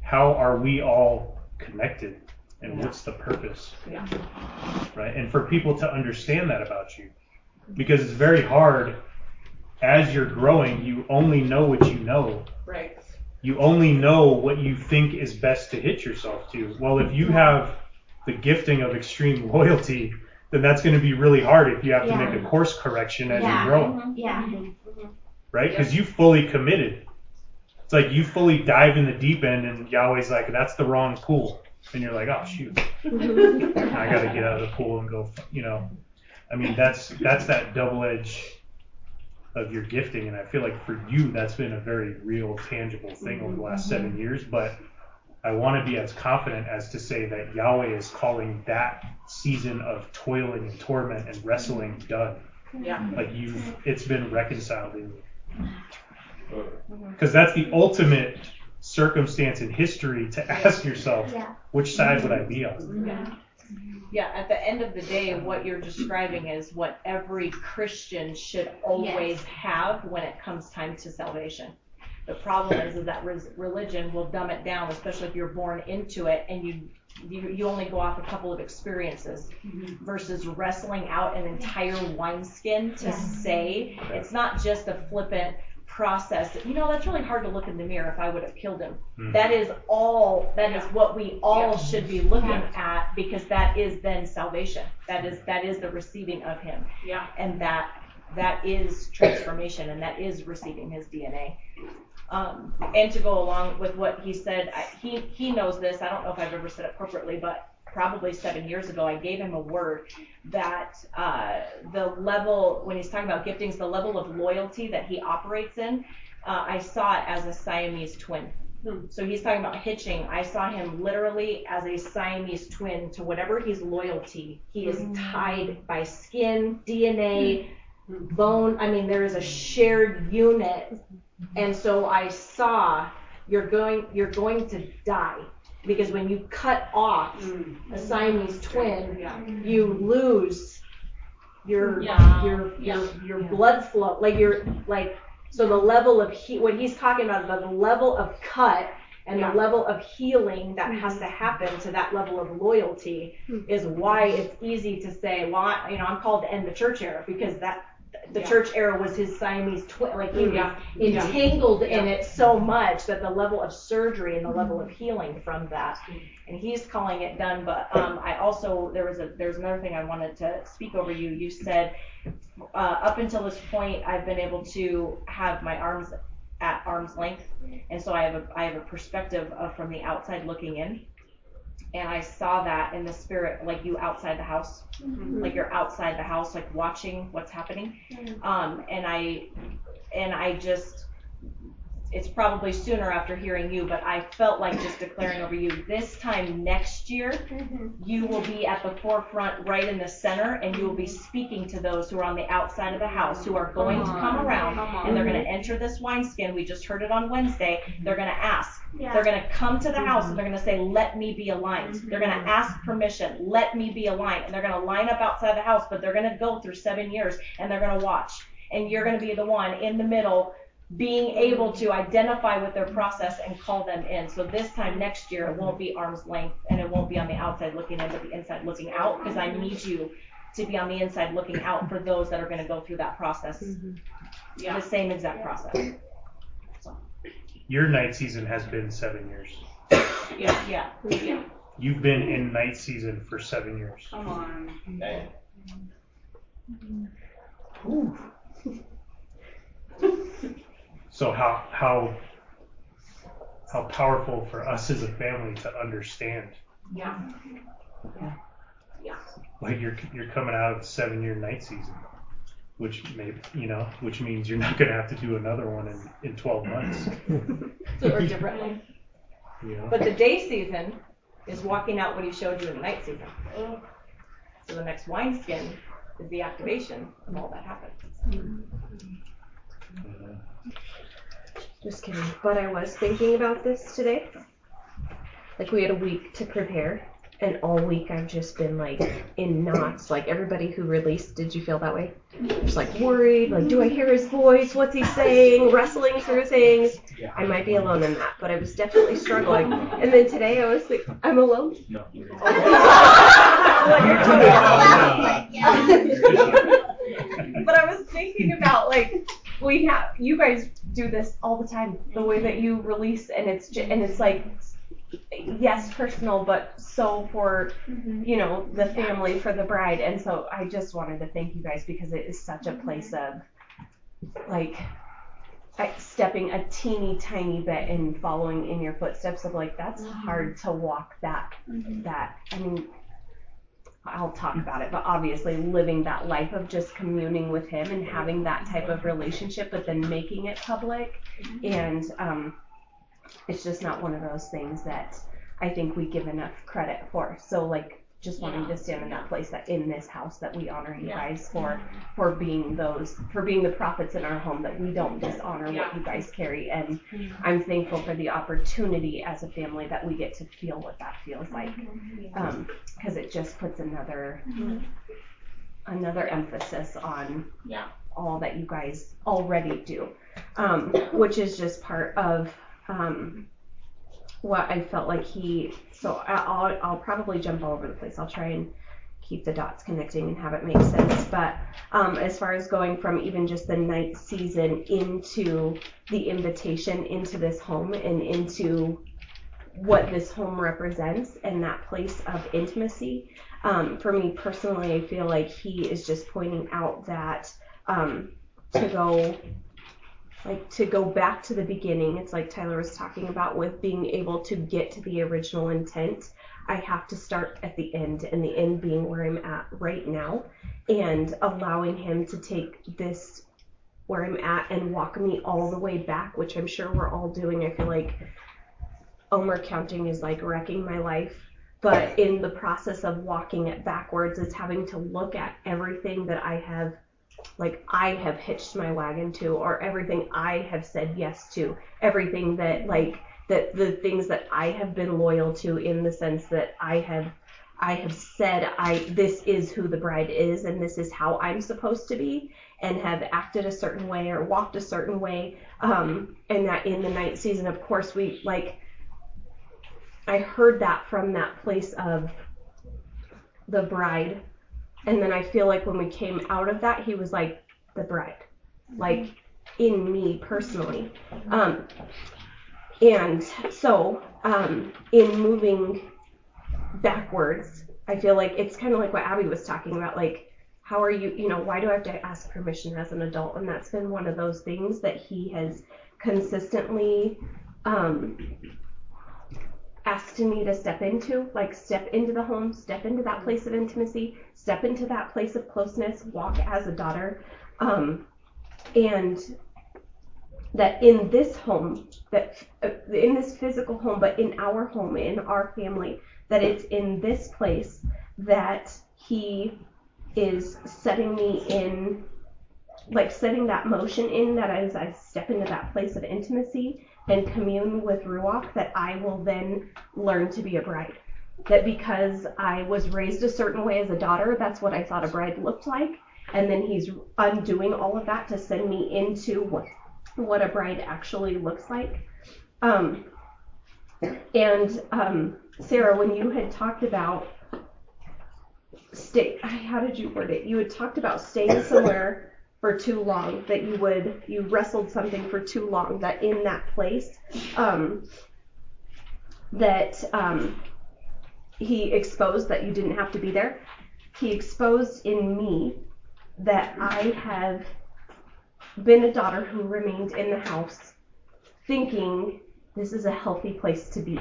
how are we all connected and what's the purpose Yeah. right and for people to understand that about you because it's very hard as you're growing you only know what you know Right. you only know what you think is best to hit yourself to. Well, if you have the gifting of extreme loyalty, then that's going to be really hard if you have to make a course correction as Yeah. you grow, mm-hmm. Yeah. right? Because you fully committed. It's like you fully dive in the deep end, and Yahweh's like, "That's the wrong pool," and you're like, "Oh shoot, mm-hmm. I got to get out of the pool and go." You know, I mean, that's that's that double edge of your gifting, and I feel like for you, that's been a very real, tangible thing over the last mm-hmm. seven years. But I want to be as confident as to say that Yahweh is calling that season of toiling and torment and wrestling mm-hmm. done. Yeah. Like you've, it's been reconciled in you. Because that's the ultimate circumstance in history to ask yourself, Yeah. which side would I be on? Yeah. Yeah, at the end of the day, what you're describing is what every Christian should always have when it comes time to salvation. The problem is, is that res- religion will dumb it down, especially if you're born into it and you you, you only go off a couple of experiences mm-hmm. versus wrestling out an entire wineskin to Yeah. say it's not just a flippant process. You know, that's really hard to look in the mirror if I would have killed him. Mhm. That is all, that is what we all Yeah. should be looking Yeah. at because that is then salvation. That is, that is the receiving of him. Yeah. And that, that is transformation and that is receiving his DNA. Um, and to go along with what he said, I, he, he knows this. I don't know if I've ever said it corporately, but probably seven years ago, I gave him a word that uh, the level, when he's talking about giftings, the level of loyalty that he operates in, uh, I saw it as a Siamese twin. So he's talking about hitching. I saw him literally as a Siamese twin to whatever he's loyalty. He is tied by skin, DNA, bone. I mean, there is a shared unit. And so I saw you're going you're going to die because when you cut off mm. a Siamese twin, you lose your Yeah. your your your blood flow. Like you're like so the level of he, what he's talking about the, the level of cut and Yeah. the level of healing that has to mm-hmm. happen to that level of loyalty hmm. is why it's easy to say, well, I, you know, I'm called to end the church era because that the Yeah. church era was his Siamese twin. Like he was Yeah. Yeah. entangled in Yeah. it so much that the level of surgery and the level of healing from that, and he's calling it done. But um, I also there was a there's another thing I wanted to speak over you. You said uh, up until this point I've been able to have my arms at arm's length, and so I have a I have a perspective of from the outside looking in. And I saw that in the spirit, like you outside the house, like you're outside the house, like watching what's happening. Um, and I, and I just, it's probably sooner after hearing you, but I felt like just declaring over you this time next year, you will be at the forefront, right in the center, and you will be speaking to those who are on the outside of the house, who are going to come around, and they're going to enter this wineskin. We just heard it on Wednesday. They're going to ask. They're going to come to the house and they're going to say, Let me be aligned. They're going to ask permission. Let me be aligned. And they're going to line up outside the house, but they're going to go through seven years and they're going to watch. And you're going to be the one in the middle being able to identify with their process and call them in. So this time next year, it won't be arm's length and it won't be on the outside looking in, but the inside looking out because I need you to be on the inside looking out for those that are going to go through that process. Mm-hmm. Yeah. The same exact process. So. Your night season has been seven years. Yeah. Yeah. Yeah. You've been in night season for seven years. Come on. So how how how powerful for us as a family to understand. Yeah. Yeah. Like you're you're coming out of the seven year night season, which may you know, which means you're not gonna have to do another one in, in twelve months. So, or differently. You know? But the day season is walking out what he showed you in the night season. So the next wineskin is the activation of all that happens. Just kidding. But I was thinking about this today. Like we had a week to prepare, and all week I've just been like in knots. Like everybody who released, did you feel that way? Just like worried. Like, do I hear his voice? What's he saying? Wrestling through things. I might be alone in that, but I was definitely struggling. And then today I was like, I'm alone. No. Well, you're totally wrong. but I was thinking about like we have you guys do this all the time. The way that you release and it's ju- and it's like yes, personal, but so for mm-hmm. you know the family for the bride. And so I just wanted to thank you guys because it is such a mm-hmm. place of like stepping a teeny tiny bit and following in your footsteps of like that's mm-hmm. hard to walk that that I mean I'll talk about it, but obviously living that life of just communing with him and having that type of relationship, but then making it public. And um, it's just not one of those things that I think we give enough credit for. So like just wanting to stand in that place that in this house that we honor you guys for for being those for being the prophets in our home that we don't dishonor what you guys carry. And I'm thankful for the opportunity as a family that we get to feel what that feels like. Because it just puts another another emphasis on Yeah. all that you guys already do, um, which is just part of um, what I felt like he. So I'll I'll probably jump all over the place. I'll try and keep the dots connecting and have it make sense. But um, as far as going from even just the night season into the invitation into this home and into what this home represents and that place of intimacy. Um, for me personally, I feel like he is just pointing out that um, to go like to go back to the beginning. It's like Tyler was talking about with being able to get to the original intent. I have to start at the end, and the end being where I'm at right now, and allowing him to take this where I'm at and walk me all the way back, which I'm sure we're all doing. I feel like Omer counting is like wrecking my life. But in the process of walking it backwards, it's having to look at everything that I have, like I have hitched my wagon to, or everything I have said yes to, everything that like that the things that I have been loyal to in the sense that I have I have said I this is who the bride is and this is how I'm supposed to be and have acted a certain way or walked a certain way um and that in the night season of course we like I heard that from that place of the bride. And then I feel like when we came out of that, he was like the bride, like in me personally. Um, and so um, in moving backwards, I feel like it's kind of like what Abby was talking about. Like, how are you, you know, why do I have to ask permission as an adult? And that's been one of those things that he has consistently um, asked me to step into, like step into the home, step into that place of intimacy, step into that place of closeness, walk as a daughter. Um, and that in this home, that uh, in this physical home, but in our home, in our family, that it's in this place that he is setting me in, like setting that motion in that as I step into that place of intimacy and commune with Ruach, that I will then learn to be a bride. That because I was raised a certain way as a daughter, that's what I thought a bride looked like. And then he's undoing all of that to send me into what what a bride actually looks like. Um, and um, Sarah, when you had talked about stay, how did you word it? You had talked about staying somewhere for too long, that you would you wrestled something for too long, that in that place, um, that um, he exposed that you didn't have to be there. He exposed in me that I have been a daughter who remained in the house thinking this is a healthy place to be.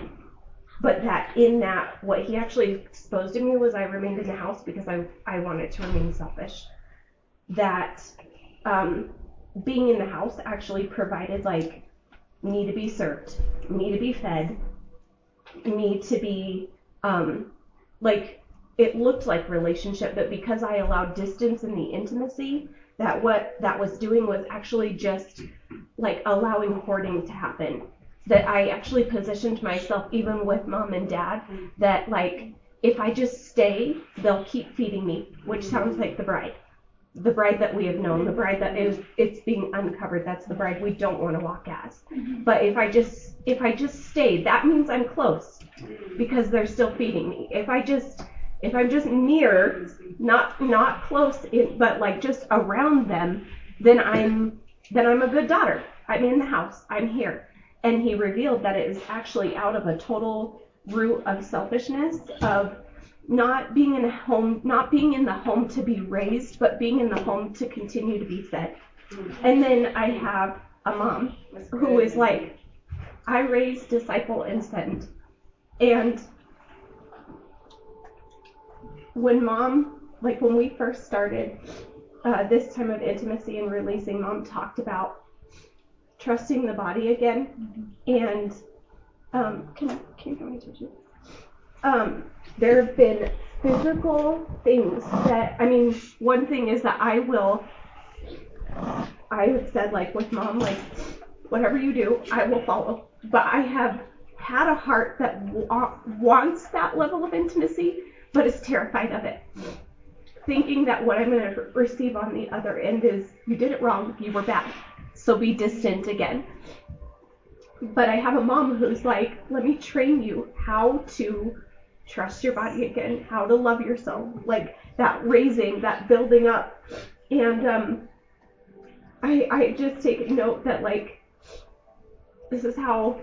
But that in that, what he actually exposed in me was I remained in the house because I, I wanted to remain selfish. That um, being in the house actually provided like me to be served, me to be fed, me to be um, like it looked like relationship, but because I allowed distance in the intimacy, that what that was doing was actually just like allowing hoarding to happen. That I actually positioned myself even with mom and dad that like if I just stay, they'll keep feeding me, which sounds like the bride. The bride that we have known, the bride that is it's being uncovered, that's the bride we don't want to walk as. Mm-hmm. But if I just if I just stay, that means I'm close because they're still feeding me. If I just if I'm just near, not not close, in, but like just around them, then I'm then I'm a good daughter. I'm in the house. I'm here. And he revealed that it is actually out of a total root of selfishness, of not being in a home, not being in the home to be raised, but being in the home to continue to be fed. And then I have a mom who is like, I raise, disciple, and send. And when mom, like when we first started uh, this time of intimacy and releasing, mom talked about trusting the body again. And um, can, can you come me touch you? Um, there have been physical things that, I mean, one thing is that I will, I have said, like with mom, like, whatever you do, I will follow. But I have had a heart that wa- wants that level of intimacy, but is terrified of it. Thinking that what I'm going to receive on the other end is, you did it wrong, you were bad, so be distant again. But I have a mom who's like, let me train you how to trust your body again, how to love yourself, like that raising, that building up. And um, I, I just take note that like this is how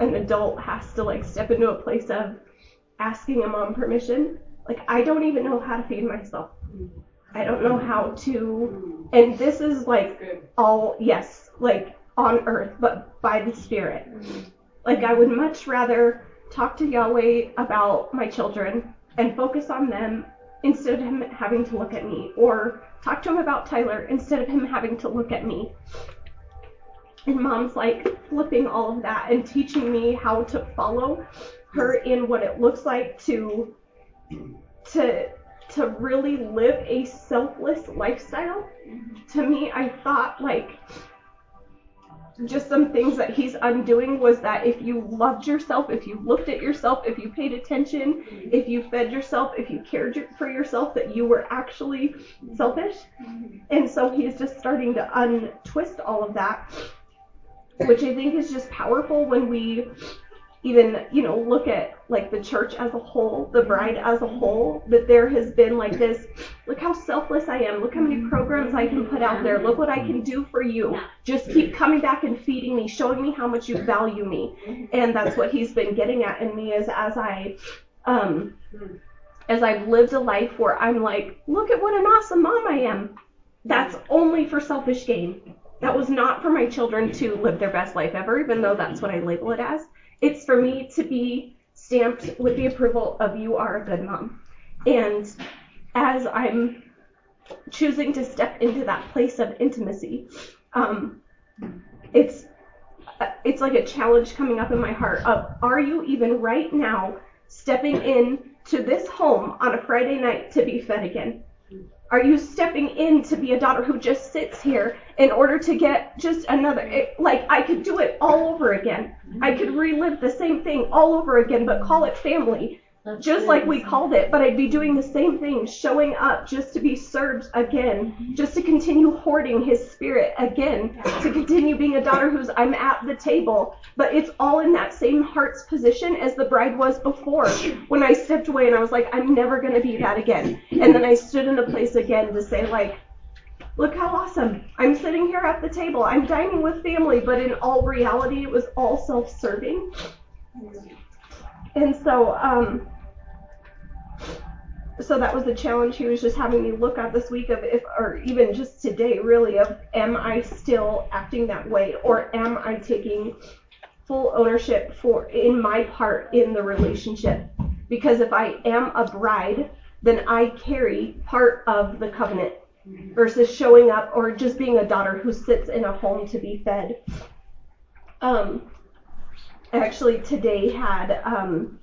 an adult has to like step into a place of asking a mom permission. Like I don't even know how to feed myself. I don't know how to and this is like all yes, like on earth, but by the spirit. Like I would much rather talk to Yahweh about my children and focus on them instead of him having to look at me, or talk to him about Tyler instead of him having to look at me. And mom's like flipping all of that and teaching me how to follow her in what it looks like to to to really live a selfless lifestyle. Mm-hmm. To me, I thought like just some things that he's undoing was that if you loved yourself, if you looked at yourself, if you paid attention, if you fed yourself, if you cared for yourself, that you were actually selfish. And so he's just starting to untwist all of that, which I think is just powerful when we even you know look at like the church as a whole the bride mm-hmm. as a whole that there has been like this look how selfless i am. Look how many mm-hmm. programs i can put out there. Look what i can mm-hmm. do for you. Just keep coming back and feeding me showing me how much you value me. And that's what he's been getting at in me is as i um as i've lived a life where i'm like look at what an awesome mom i am. That's only for selfish gain. That was not for my children to live their best life ever even though that's what i label it as it's for me to be stamped with the approval of you are a good mom. And as I'm choosing to step into that place of intimacy, um, it's it's like a challenge coming up in my heart of are you even right now stepping in to this home on a Friday night to be fed again? Are you stepping in to be a daughter who just sits here in order to get just another, it, like I could do it all over again. I could relive the same thing all over again, but call it family, just like we called it, but I'd be doing the same thing, showing up just to be served again, mm-hmm. just to continue hoarding his spirit again, to continue being a daughter who's I'm at the table, but it's all in that same heart's position as the bride was before when I stepped away and I was like, I'm never going to be that again. And then I stood in a place again to say, like, look how awesome. I'm sitting here at the table. I'm dining with family, but in all reality, it was all self serving. Mm-hmm. And so, um, so that was the challenge. He was just having me look at this week of if or even just today really of am I still acting that way? Or am I taking full ownership for in my part in the relationship? Because if I am a bride then I carry part of the covenant versus showing up or just being a daughter who sits in a home to be fed. Um actually today had um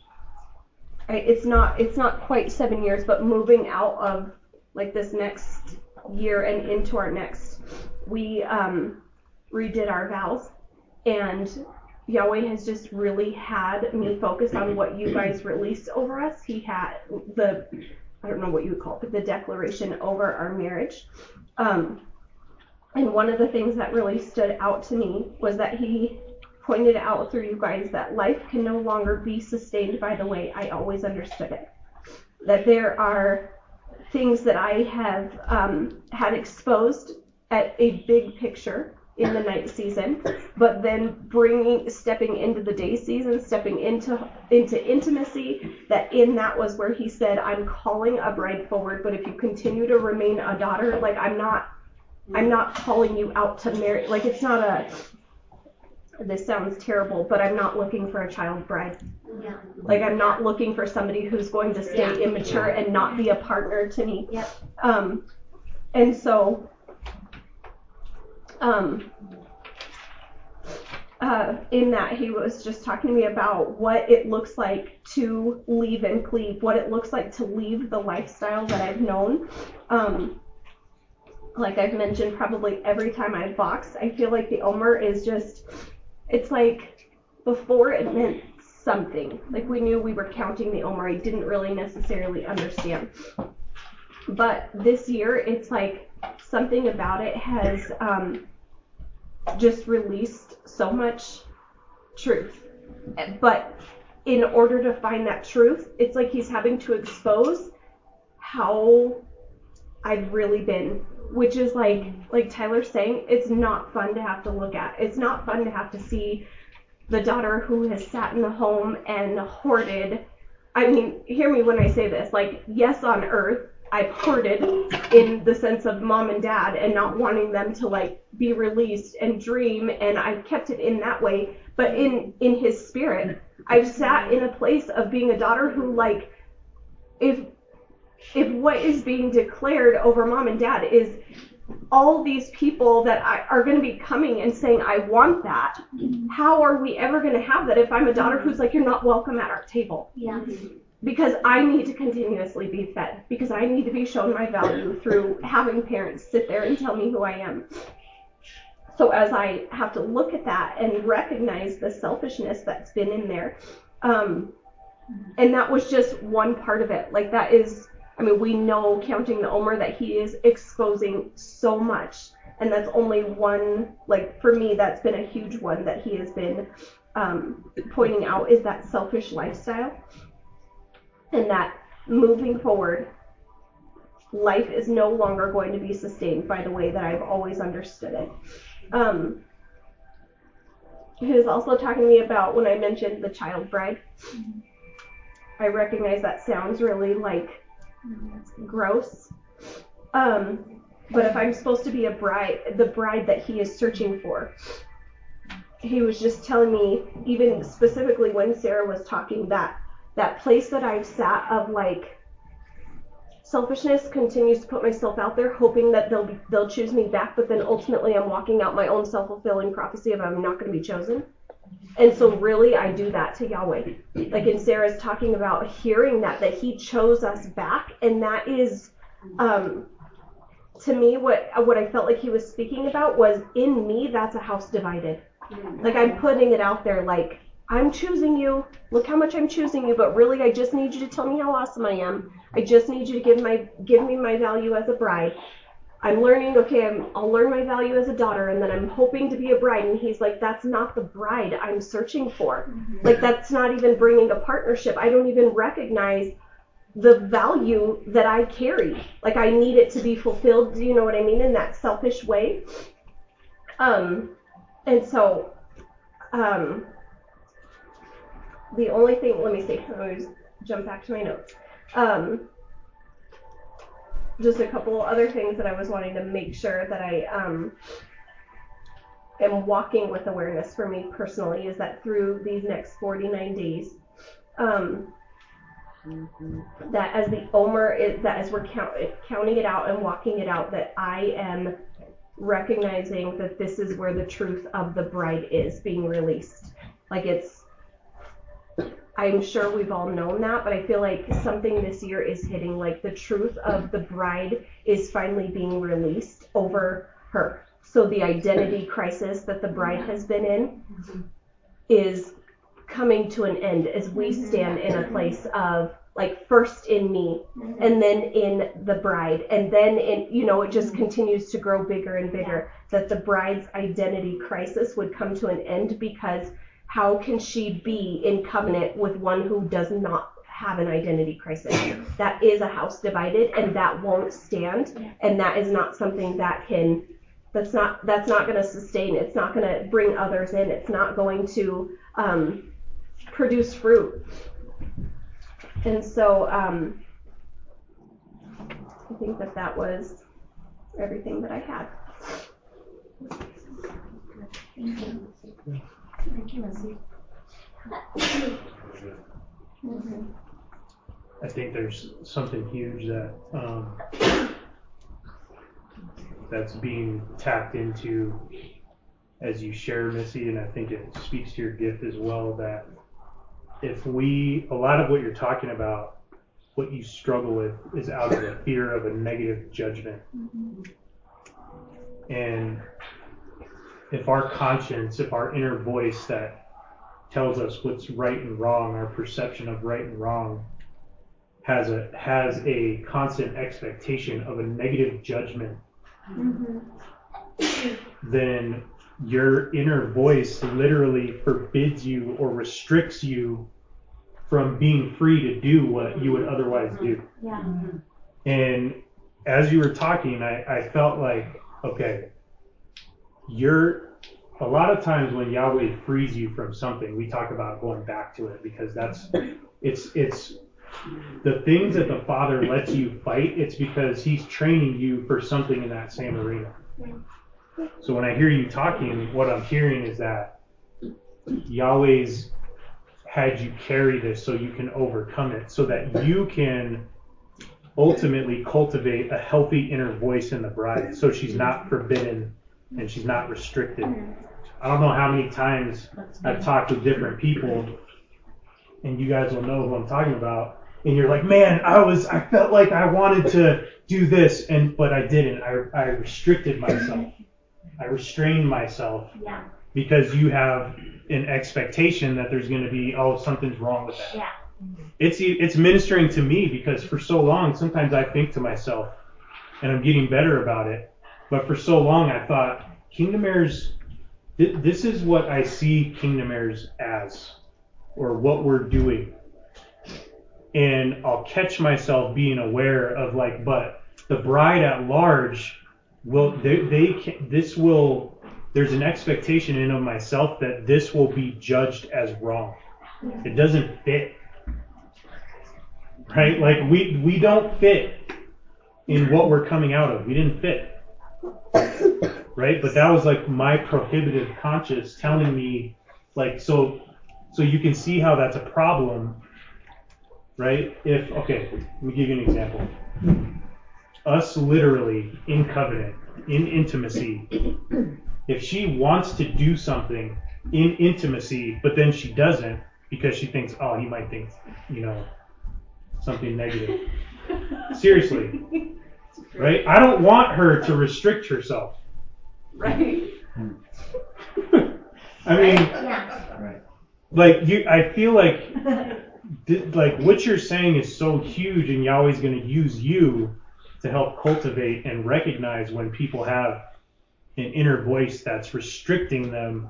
it's not it's not quite seven years, but moving out of like this next year and into our next, we um, redid our vows, and Yahweh has just really had me focus on what you guys released over us. He had the I don't know what you would call it, but the declaration over our marriage. Um, and one of the things that really stood out to me was that he pointed out through you guys that life can no longer be sustained by the way I always understood it. That there are things that I have um, had exposed at a big picture in the night season, but then bringing, stepping into the day season, stepping into into intimacy. That in that was where he said, "I'm calling a bride forward, but if you continue to remain a daughter, like I'm not, I'm not calling you out to marry. Like it's not a. This sounds terrible, but I'm not looking for a child bride. Yeah. Like I'm not looking for somebody who's going to stay immature and not be a partner to me. Yep. Um, and so, um, uh, in that he was just talking to me about what it looks like to leave and cleave, what it looks like to leave the lifestyle that I've known. Um, like I've mentioned probably every time I box, I feel like the Omer is just, it's like before it meant something. Like we knew we were counting the Omer. I didn't really necessarily understand. But this year, it's like something about it has um, just released so much truth. But in order to find that truth, it's like he's having to expose how I've really been, which is like like Tyler's saying, it's not fun to have to look at. It's not fun to have to see the daughter who has sat in the home and hoarded. I mean, hear me when I say this. Like, yes, on earth, I've hoarded in the sense of mom and dad and not wanting them to like be released and dream, and I've kept it in that way. But in in his spirit, I've sat in a place of being a daughter who like, if if what is being declared over mom and dad is all these people that I, are going to be coming and saying, I want that. How are we ever going to have that if I'm a daughter who's like, you're not welcome at our table? Yeah. Because I need to continuously be fed, because I need to be shown my value through having parents sit there and tell me who I am. So as I have to look at that and recognize the selfishness that's been in there, um, and that was just one part of it. Like that is I mean, we know counting the Omer that he is exposing so much. And that's only one, like for me, that's been a huge one that he has been um, pointing out is that selfish lifestyle. And that moving forward, life is no longer going to be sustained by the way that I've always understood it. Um, he was also talking to me about when I mentioned the child bride. I recognize that sounds really like gross. Um, but if I'm supposed to be a bride, the bride that he is searching for, he was just telling me, even specifically when Sarah was talking, that that place that I've sat of like selfishness continues to put myself out there, hoping that they'll be, they'll choose me back, but then ultimately I'm walking out my own self fulfilling prophecy of I'm not going to be chosen. And so really I do that to Yahweh. Like in Sarah's talking about hearing that that he chose us back and that is um to me what what I felt like he was speaking about was in me that's a house divided. Like I'm putting it out there like I'm choosing you. Look how much I'm choosing you, but really I just need you to tell me how awesome I am. I just need you to give my give me my value as a bride. I'm learning, okay, I'm, I'll learn my value as a daughter, and then I'm hoping to be a bride. And he's like, that's not the bride I'm searching for. Like, that's not even bringing a partnership. I don't even recognize the value that I carry. Like, I need it to be fulfilled, do you know what I mean, in that selfish way. Um, and so, um, the only thing, let me see, let me just jump back to my notes. Um, just a couple other things that I was wanting to make sure that I um, am walking with awareness for me personally is that through these next 49 days, um, that as the Omer is that as we're count, counting it out and walking it out, that I am recognizing that this is where the truth of the bride is being released. Like it's I'm sure we've all known that, but I feel like something this year is hitting. Like the truth of the bride is finally being released over her. So the identity crisis that the bride has been in is coming to an end as we mm-hmm. stand in a place of like first in me mm-hmm. and then in the bride and then in you know it just mm-hmm. continues to grow bigger and bigger that the bride's identity crisis would come to an end because how can she be in covenant with one who does not have an identity crisis? That is a house divided and that won't stand. And that is not something that can That's not that's not going to sustain. It's not going to bring others in. It's not going to um, produce fruit. And so um, I think that that was everything that I had. Thank you. Missy. I think there's something huge that um, that's being tapped into as you share, Missy, and I think it speaks to your gift as well. That if we, a lot of what you're talking about, what you struggle with is out of the fear of a negative judgment. And if our conscience, if our inner voice that tells us what's right and wrong, our perception of right and wrong, has a has a constant expectation of a negative judgment, mm-hmm. then your inner voice literally forbids you or restricts you from being free to do what you would otherwise do. Mm-hmm. Yeah. Mm-hmm. And as you were talking, I, I felt like, okay, you're a lot of times when Yahweh frees you from something, we talk about going back to it because that's it's it's the things that the Father lets you fight, it's because He's training you for something in that same arena. So when I hear you talking, what I'm hearing is that Yahweh's had you carry this so you can overcome it, so that you can ultimately cultivate a healthy inner voice in the bride, so she's not forbidden and she's not restricted. Mm-hmm. I don't know how many times I've talked with different people, and you guys will know who I'm talking about. And you're like, man, I was, I felt like I wanted to do this, and but I didn't. I, I restricted myself. I restrained myself Yeah. because you have an expectation that there's going to be, oh, something's wrong with that. Yeah. It's it's ministering to me because for so long, sometimes I think to myself, and I'm getting better about it. But for so long, I thought Kingdom Heirs. Thi- This is what I see Kingdom Heirs as, or what we're doing. And I'll catch myself being aware of like, but the bride at large will they, they can, this will there's an expectation in of myself that this will be judged as wrong. It doesn't fit. Right? Like we we don't fit in what we're coming out of. We didn't fit. Right? But that was like my prohibitive conscious telling me like so so you can see how that's a problem. Right? If okay, let me give you an example. Us literally in covenant, in intimacy, if she wants to do something in intimacy, but then she doesn't because she thinks, oh, he might think, you know, something negative. Seriously, right? I don't want her to restrict herself. Right. I mean, Yeah. like you, I feel like, like what you're saying is so huge, and Yahweh's going to use you to help cultivate and recognize when people have an inner voice that's restricting them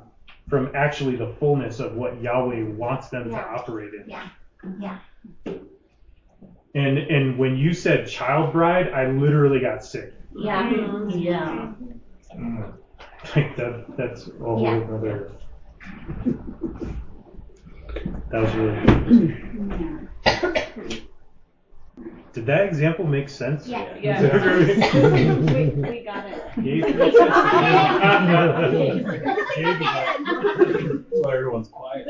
from actually the fullness of what Yahweh wants them to operate in. Yeah. Yeah. And and when you said child bride, I literally got sick. Yeah. Yeah. Like that that's a whole Yeah. other. That was really good. Did that example make sense? Yeah. Yeah. we, we got it. Gabe, Gabe, That's why everyone's quiet.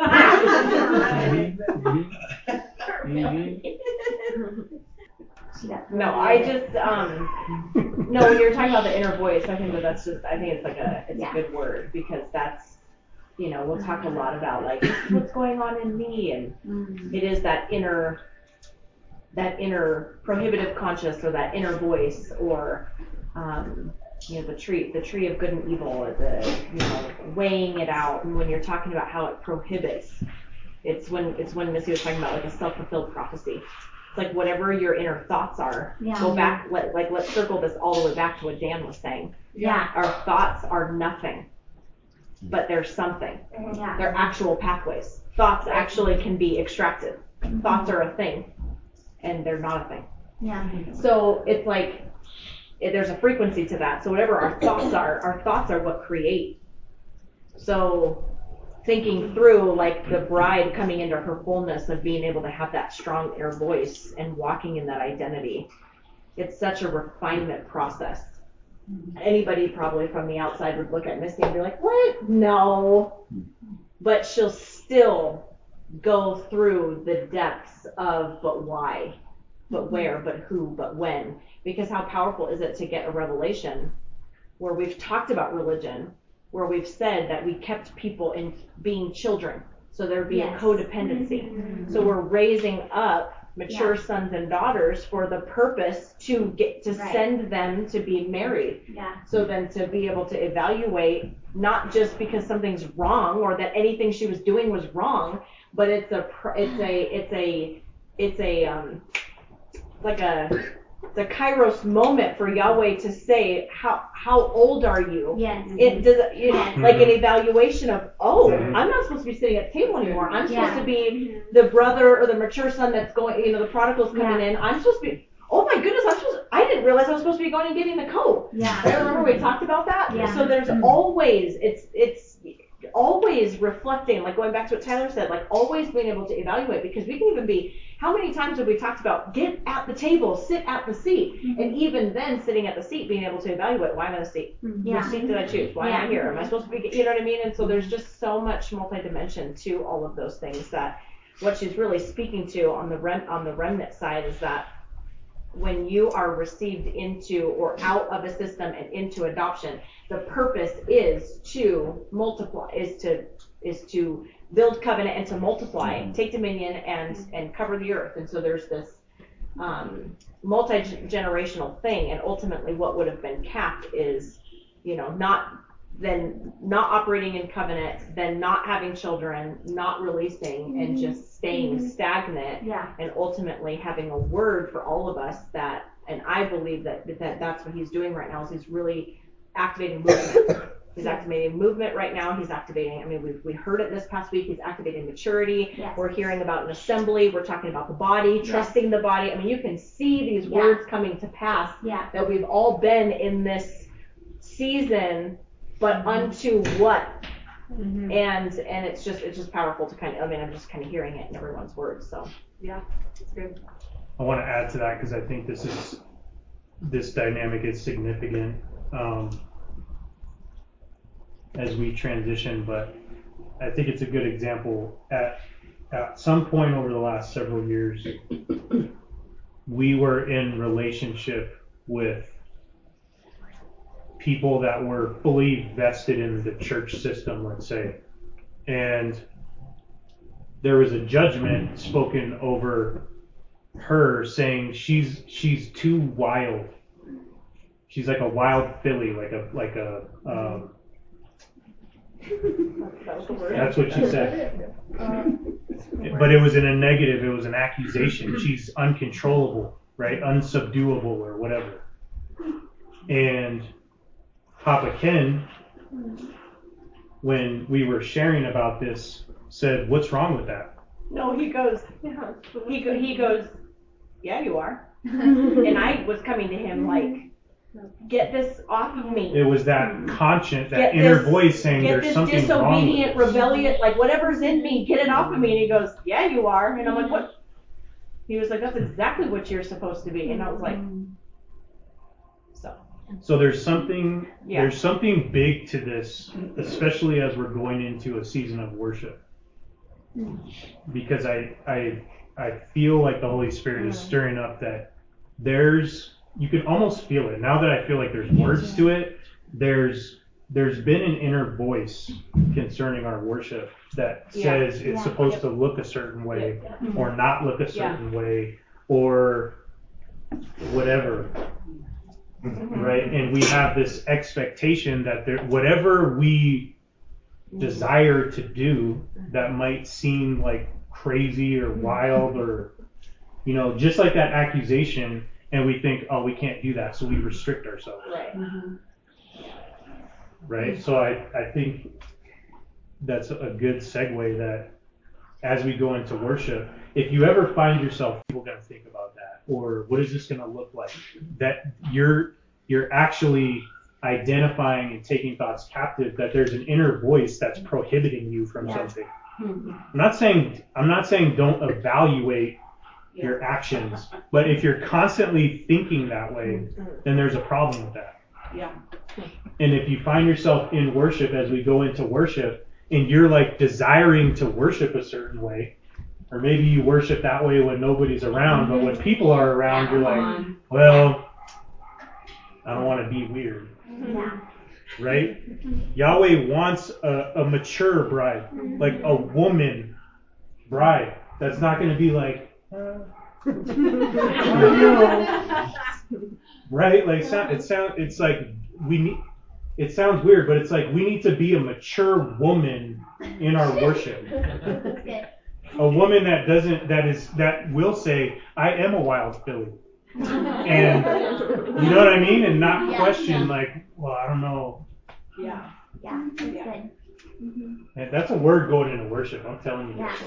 No, I just um no when you're talking about the inner voice, I think that that's just I think it's like a it's Yeah. a good word because that's you know we'll talk a lot about like what's going on in me and it is that inner that inner prohibitive conscious or that inner voice or um, you know the tree the tree of good and evil or the you know weighing it out. And when you're talking about how it prohibits it's when it's when Missy was talking about like a self-fulfilled prophecy it's like whatever your inner thoughts are Yeah. go back let like let's circle this all the way back to what Dan was saying Yeah. our thoughts are nothing but they're something mm-hmm. Yeah. they're actual pathways thoughts actually can be extracted mm-hmm. thoughts are a thing and they're not a thing Yeah. so it's like it, there's a frequency to that. So whatever our thoughts are, our thoughts are what create. So thinking through like the bride coming into her fullness of being able to have that strong air voice and walking in that identity. It's such a refinement process. Anybody probably from the outside would look at Missy and be like, "What? No." But she'll still go through the depths of but why, but where, but who, but when. Because how powerful is it to get a revelation where we've talked about religion, where we've said that we kept people in being children. So there'd be Yes. a codependency. Mhm. So we're raising up mature Yeah. sons and daughters for the purpose to get to Right. send them to be married. Yeah. So then to be able to evaluate not just because something's wrong or that anything she was doing was wrong, but it's a it's a it's a it's a um like a it's a kairos moment for Yahweh to say how how old are you? Yes. It does you know, Yes. like an evaluation of oh Mhm. I'm not supposed to be sitting at the table anymore. I'm supposed Yeah. to be mm-hmm. the brother or the mature son that's going you know the prodigal's coming in. I'm supposed to be oh my goodness I'm supposed I didn't realize I was supposed to be going and getting the coat. Yeah. I remember we talked about that. Yeah. So there's mm-hmm. always it's it's always reflecting like going back to what Tyler said like always being able to evaluate because we can even be how many times have we talked about get at the table sit at the seat mm-hmm. and even then sitting at the seat being able to evaluate why am I in the seat? Mm-hmm. Yeah. which seat did I choose? Why am I here? Am I supposed to be you know what I mean? And so there's just so much multi-dimension to all of those things that what she's really speaking to on the rem- on the remnant side is that when you are received into or out of a system and into adoption, the purpose is to multiply, is to is to build covenant and to multiply, take dominion and and cover the earth. And so there's this um, multi generational thing, and ultimately what would have been capped is, you know, not then not operating in covenant, then not having children, not releasing, and Mhm. just staying Mhm. stagnant Yeah. and ultimately having a word for all of us that and I believe that that that's what he's doing right now is he's really activating movement. He's activating movement right now. He's activating. I mean, we we heard it this past week. He's activating maturity. Yes. We're hearing about an assembly. We're talking about the body, Yes. trusting the body. I mean, you can see these Yeah. words coming to pass. Yeah. That we've all been in this season, but unto what? Mm-hmm. And and it's just it's just powerful to kind of. I mean, I'm just kind of hearing it in everyone's words. So Yeah, it's good. I want to add to that because I think this is this dynamic is significant um, as we transition, but I think it's a good example. At at some point over the last several years, we were in relationship with people that were fully vested in the church system, let's say, and there was a judgment spoken over her saying she's she's too wild. She's like a wild filly, like a like a. Um, that was the word. That's what she said. But it was in a negative. It was an accusation. She's uncontrollable, right? Unsubduable or whatever. And Papa Ken, when we were sharing about this, said, "What's wrong with that?" No, he goes. He go, he goes. Yeah, you are. and I was coming to him like, get this off of me. It was that hmm. conscience, that Get inner this- voice saying, get "There's this something wrong." disobedient, this." rebellious, like whatever's in me, get it off of me. And he goes, yeah, you are. And I'm like, what? He was like, that's exactly what you're supposed to be. And I was like, so. So there's something Yeah. there's something big to this, especially as we're going into a season of worship. Because I I I feel like the Holy Spirit is stirring up that there's you can almost feel it. Now that I feel like there's words to it, there's there's been an inner voice concerning our worship that Yeah. says it's Yeah. supposed Yep. to look a certain way Yep. Mm-hmm. or not look a certain way or whatever mm-hmm. right? And we have this expectation that there, whatever we mm-hmm. desire to do that might seem like crazy or wild or, you know, just like that accusation, and we think, oh, we can't do that, so we restrict ourselves, Right. Uh-huh. right? So I, I think that's a good segue that as we go into worship, if you ever find yourself, people going to think about that, or what is this going to look like? That you're you're actually identifying and taking thoughts captive that there's an inner voice that's prohibiting you from Yeah. something. Hmm. I'm not saying I'm not saying don't evaluate your actions, but if you're constantly thinking that way, mm-hmm. then there's a problem with that. Yeah. And if you find yourself in worship as we go into worship and you're like desiring to worship a certain way, or maybe you worship that way when nobody's around, but when mm-hmm. people are around, you're like, well, I don't want to be weird, mm-hmm. right? Yahweh wants a, a mature bride, like a woman bride that's not going to be like, Uh, right? Like sound, it sound, it's like we need. It sounds weird, but it's like we need to be a mature woman in our worship. A woman that doesn't, that is, that will say, "I am a wild filly," and you know what I mean, and not Yeah. question like, "Well, I don't know." Yeah. Yeah, that's good. And that's a word going into worship. I'm telling you. guys.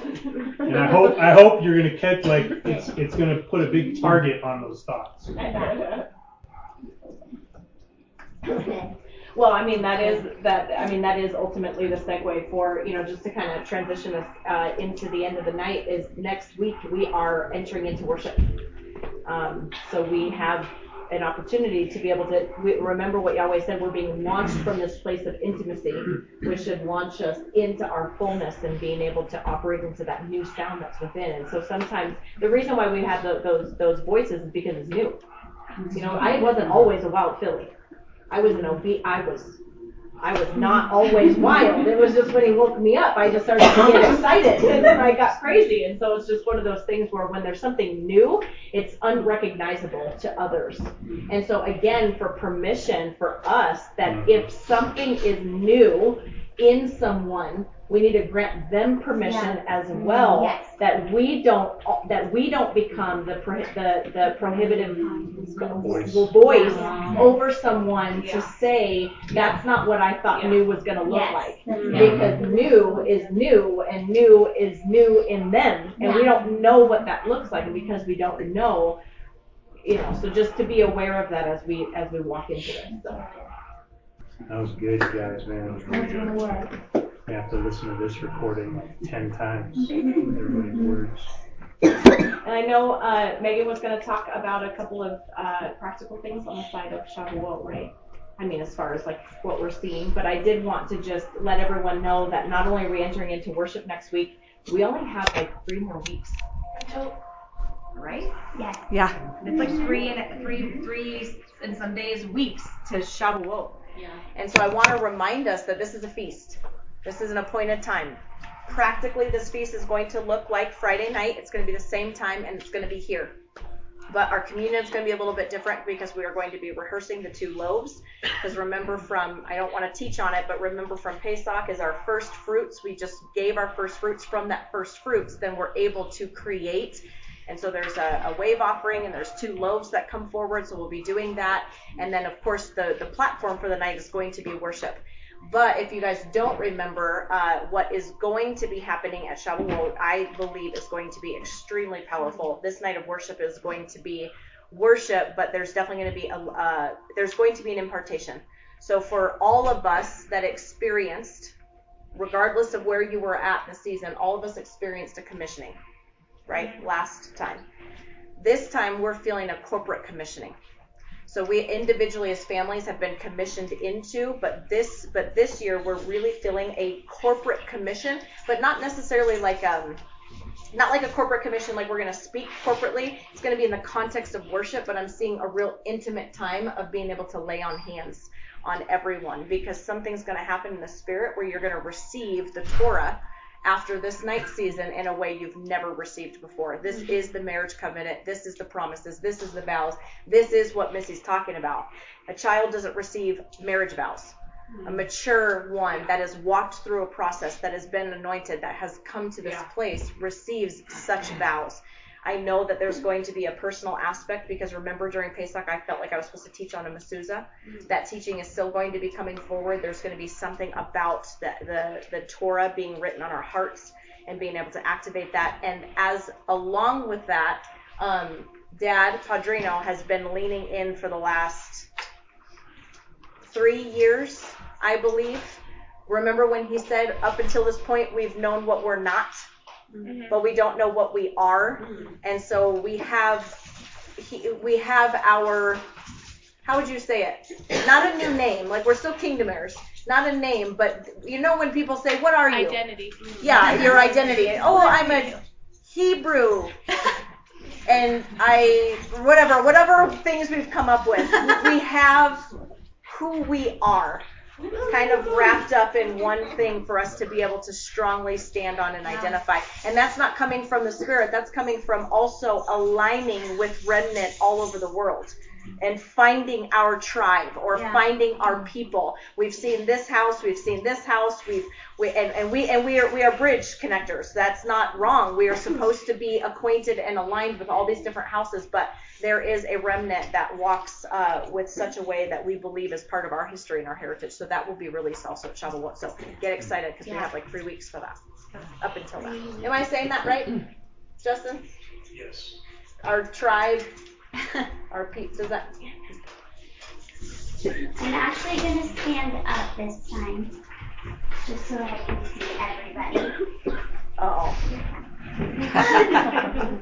And I hope, I hope you're gonna catch like it's, it's gonna put a big target on those thoughts. Well, I mean, that is, that, I mean, that is ultimately the segue for, you know, just to kind of transition us, uh, into the end of the night is next week we are entering into worship. Um, so we have an opportunity to be able to, remember what Yahweh said, we're being launched from this place of intimacy, which should launch us into our fullness and being able to operate into that new sound that's within. And so sometimes, the reason why we have tho- those, those voices is because it's new. You know, I wasn't always a wild filly. I was an obe- I was, I was not always wild. It was just when he woke me up, I just started to get excited and then I got crazy. And so it's just one of those things where when there's something new, it's unrecognizable to others. And so again, for permission for us that mm-hmm. if something is new in someone, we need to grant them permission Yeah. as well Yes. that we don't that we don't become the pro- the the prohibitive Voice. voice Yeah. over someone Yeah. to say that's not what I thought Yeah. new was going to look Yes, like. that's. Because new is new and new is new in them and we don't know what that looks like and because we don't know you know so just to be aware of that as we as we walk into this so. That was good, guys, man. That's really good. I have to listen to this recording like ten times. Everybody's words. And I know uh, Megan was going to talk about a couple of uh, practical things on the side of Shavuot, right? I mean, as far as like what we're seeing, but I did want to just let everyone know that not only are we entering into worship next week, we only have like three more weeks. until, Right? Yes. Yeah. It's like three and three, three and some days, weeks to Shavuot. Yeah. And so I want to remind us that this is a feast. This is an appointed time. Practically, this feast is going to look like Friday night. It's going to be the same time and it's going to be here. But our communion is going to be a little bit different because we are going to be rehearsing the two loaves. Because remember from, I don't want to teach on it, but remember from Pesach is our first fruits. We just gave our first fruits from that first fruits. Then we're able to create. And so there's a, a wave offering and there's two loaves that come forward. So we'll be doing that. And then of course the, the platform for the night is going to be worship. But if you guys don't remember, uh, what is going to be happening at Shavuot, I believe is going to be extremely powerful. This night of worship is going to be worship, but there's definitely going to be a, uh, there's going to be an impartation. So for all of us that experienced, regardless of where you were at in the season, all of us experienced a commissioning, right? Last time. This time we're feeling a corporate commissioning. So we individually as families have been commissioned into, but this but this year we're really feeling a corporate commission, but not necessarily like um not like a corporate commission like we're going to speak corporately. It's going to be in the context of worship, but I'm seeing a real intimate time of being able to lay on hands on everyone because something's going to happen in the spirit where you're going to receive the Torah after this night season in a way you've never received before. This mm-hmm. is the marriage covenant. This is the promises. This is the vows. This is what Missy's talking about. A child doesn't receive marriage vows. A mm-hmm. mature one that has walked through a process, that has been anointed, that has come to this Yeah. place, receives such vows. I know that there's going to be a personal aspect because remember during Pesach I felt like I was supposed to teach on a mezuzah. That teaching is still going to be coming forward. There's going to be something about the, the, the Torah being written on our hearts and being able to activate that. And as along with that, um, Dad Padrino has been leaning in for the last three years, I believe. Remember when he said, up until this point, we've known what we're not, but we don't know what we are. And so we have, he, we have our, how would you say it? Not a new name, like we're still kingdom heirs. Not a name, but you know when people say, what are you? Identity. Yeah, your identity. Oh, I'm a Hebrew. And I, whatever, whatever things we've come up with, we have who we are kind of wrapped up in one thing for us to be able to strongly stand on and identify. And that's not coming from the Spirit, that's coming from also aligning with remnant all over the world and finding our tribe or Yeah. finding our people. We've seen this house, we've seen this house, we've we and, and we and we are we are bridge connectors. That's not wrong. We are supposed to be acquainted and aligned with all these different houses, but there is a remnant that walks uh, with such a way that we believe is part of our history and our heritage. So that will be released also at Shavuot. So get excited because we have like three weeks for that. Up until that. Am I saying that right, Justin? Yes. Our tribe, our pe- does that? I'm actually going to stand up this time, just so I can see everybody. Uh I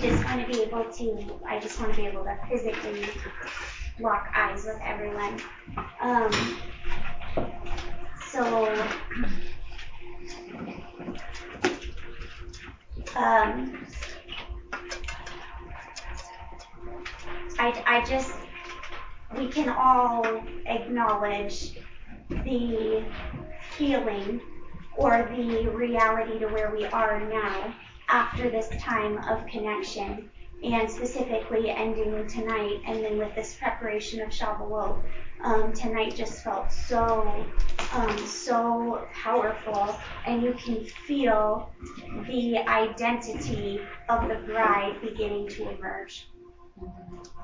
just want to be able to, I just want to be able to physically lock eyes with everyone. Um, so, um, I, I just, we can all acknowledge the feeling or the reality to where we are now after this time of connection and specifically ending tonight and then with this preparation of Shavuot. Um, tonight just felt so, um, so powerful and you can feel the identity of the bride beginning to emerge.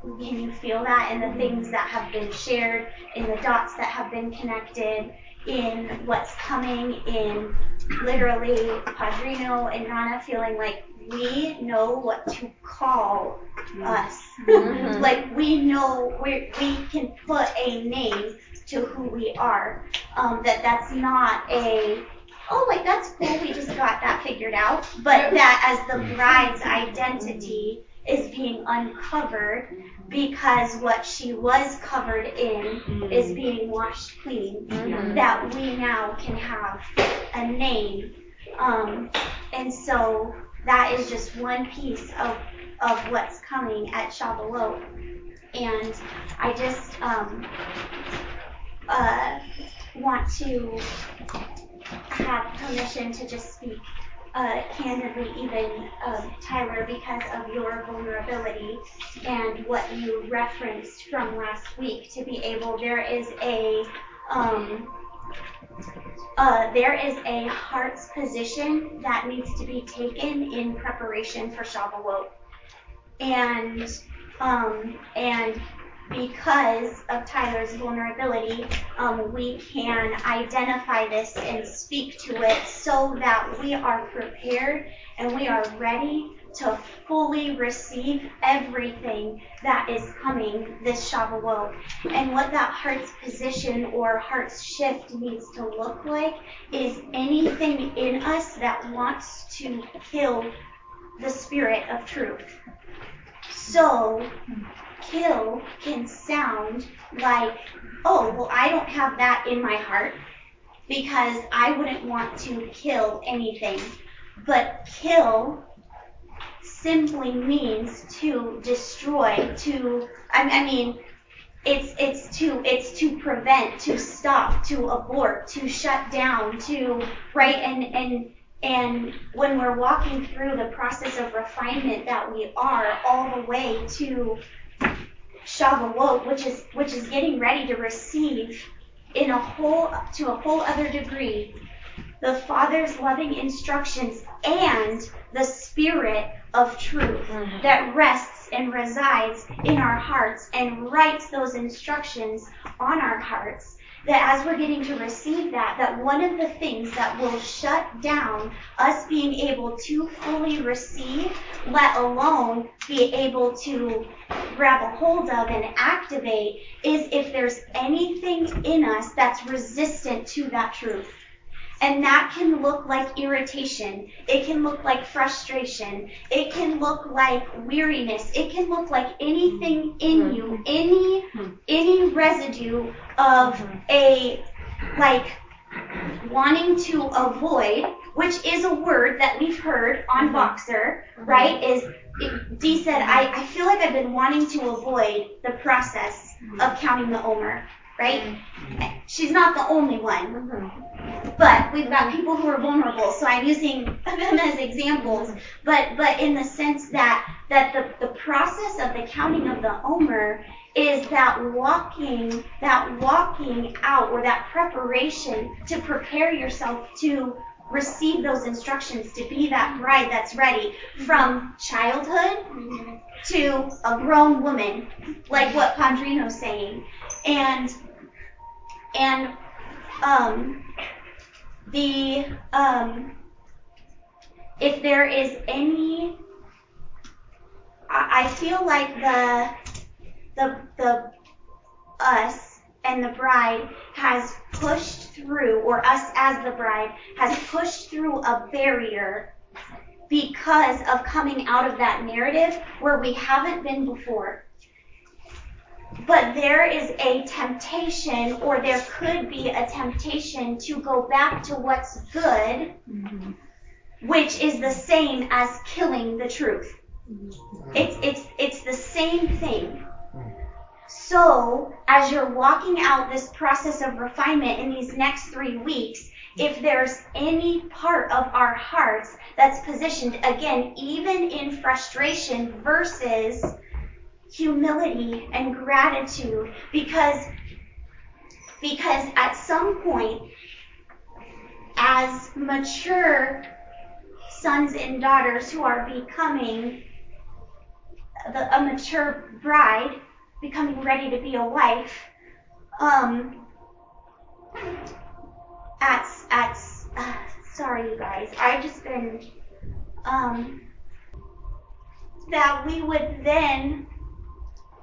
Can you feel that in the things that have been shared, in the dots that have been connected, in what's coming, in literally Padrino and Rana feeling like we know what to call us. Mhm. Like we know we we can put a name to who we are. Um, that that's not a oh like that's cool we just got that figured out, but that as the bride's identity is being uncovered because what she was covered in is being washed clean. Mhm. That we now can have a name. Um, and so that is just one piece of, of what's coming at Shavuot. And I just um, uh, want to have permission to just speak uh, candidly, even um, Tyler, because of your vulnerability and what you referenced from last week. To be able, there is a um, uh, there is a heart's position that needs to be taken in preparation for Shavuot, and um, and because of Tyler's vulnerability, um, we can identify this and speak to it so that we are prepared and we are ready to fully receive everything that is coming this Shavuot. And what that heart's position or heart's shift needs to look like is anything in us that wants to kill the spirit of truth. So, kill can sound like, oh, well, I don't have that in my heart because I wouldn't want to kill anything. But kill simply means to destroy, to, I, I mean, it's it's to it's to prevent, to stop, to abort, to shut down, to right and and and when we're walking through the process of refinement that we are all the way to Shavuot, which is which is getting ready to receive in a whole to a whole other degree the Father's loving instructions and the Spirit of truth mm-hmm. that rests and resides in our hearts and writes those instructions on our hearts. That as we're getting to receive that, that one of the things that will shut down us being able to fully receive, let alone be able to grab a hold of and activate is if there's anything in us that's resistant to that truth. And that can look like irritation. It can look like frustration. It can look like weariness. It can look like anything in hmm. you, any hmm. any residue of a like wanting to avoid, which is a word that we've heard on mm-hmm. Voxer, mm-hmm. right? Is Dee said, I, I feel like I've been wanting to avoid the process of mm-hmm. counting the Omer, right? She's not the only one. But we've got people who are vulnerable, so I'm using them as examples. But but in the sense that that the, the process of the counting of the Omer is that walking that walking out or that preparation to prepare yourself to receive those instructions to be that bride that's ready from childhood to a grown woman, like what Pandrino's saying. And and um the um if there is any I, feel like the the the us and the bride has pushed through or us as the bride has pushed through a barrier because of coming out of that narrative where we haven't been before but there is a temptation, or there could be a temptation to go back to what's good, mm-hmm. which is the same as killing the truth. Mm-hmm. It's, it's, it's the same thing. Mm. So, as you're walking out this process of refinement in these next three weeks, if there's any part of our hearts that's positioned, again, even in frustration versus humility and gratitude because because at some point as mature sons and daughters who are becoming the, a mature bride becoming ready to be a wife um at at uh, sorry you guys i've just been um that we would then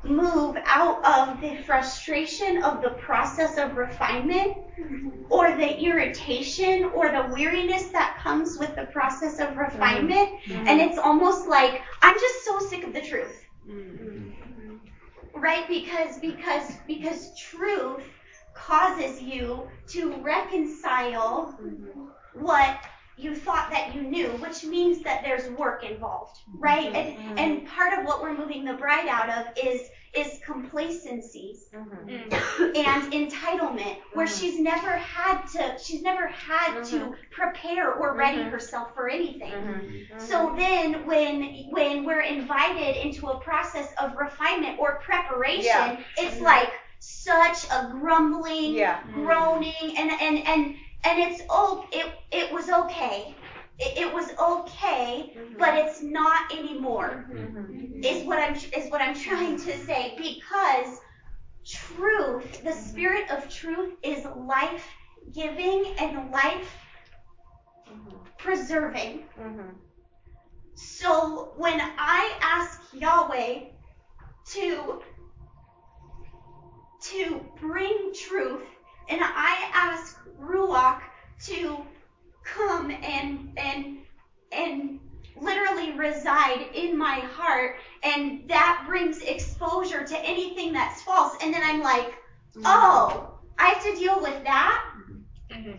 move out of the frustration of the process of refinement mm-hmm. or the irritation or the weariness that comes with the process of mm-hmm. refinement. Mhm. And it's almost like, I'm just so sick of the truth. Mm-hmm. Right? Because, because, because truth causes you to reconcile what you thought that you knew, which means that there's work involved, right? Mm-hmm. And mm-hmm. and part of what we're moving the bride out of is is complacency mm-hmm. and entitlement, where she's never had to she's never had to prepare or ready herself for anything. So then when when we're invited into a process of refinement or preparation, Yeah. it's like such a grumbling, Yeah. groaning, and and and and it's oh it it was okay. It, it was okay, mm-hmm. but it's not anymore. Mm-hmm. Is what I'm is what I'm trying to say because truth, the mm-hmm. spirit of truth is life giving and life preserving. So when I ask Yahweh to to bring truth, and I ask Ruach to come and and and literally reside in my heart, and that brings exposure to anything that's false, and then I'm like, oh, I have to deal with that. Mm-hmm.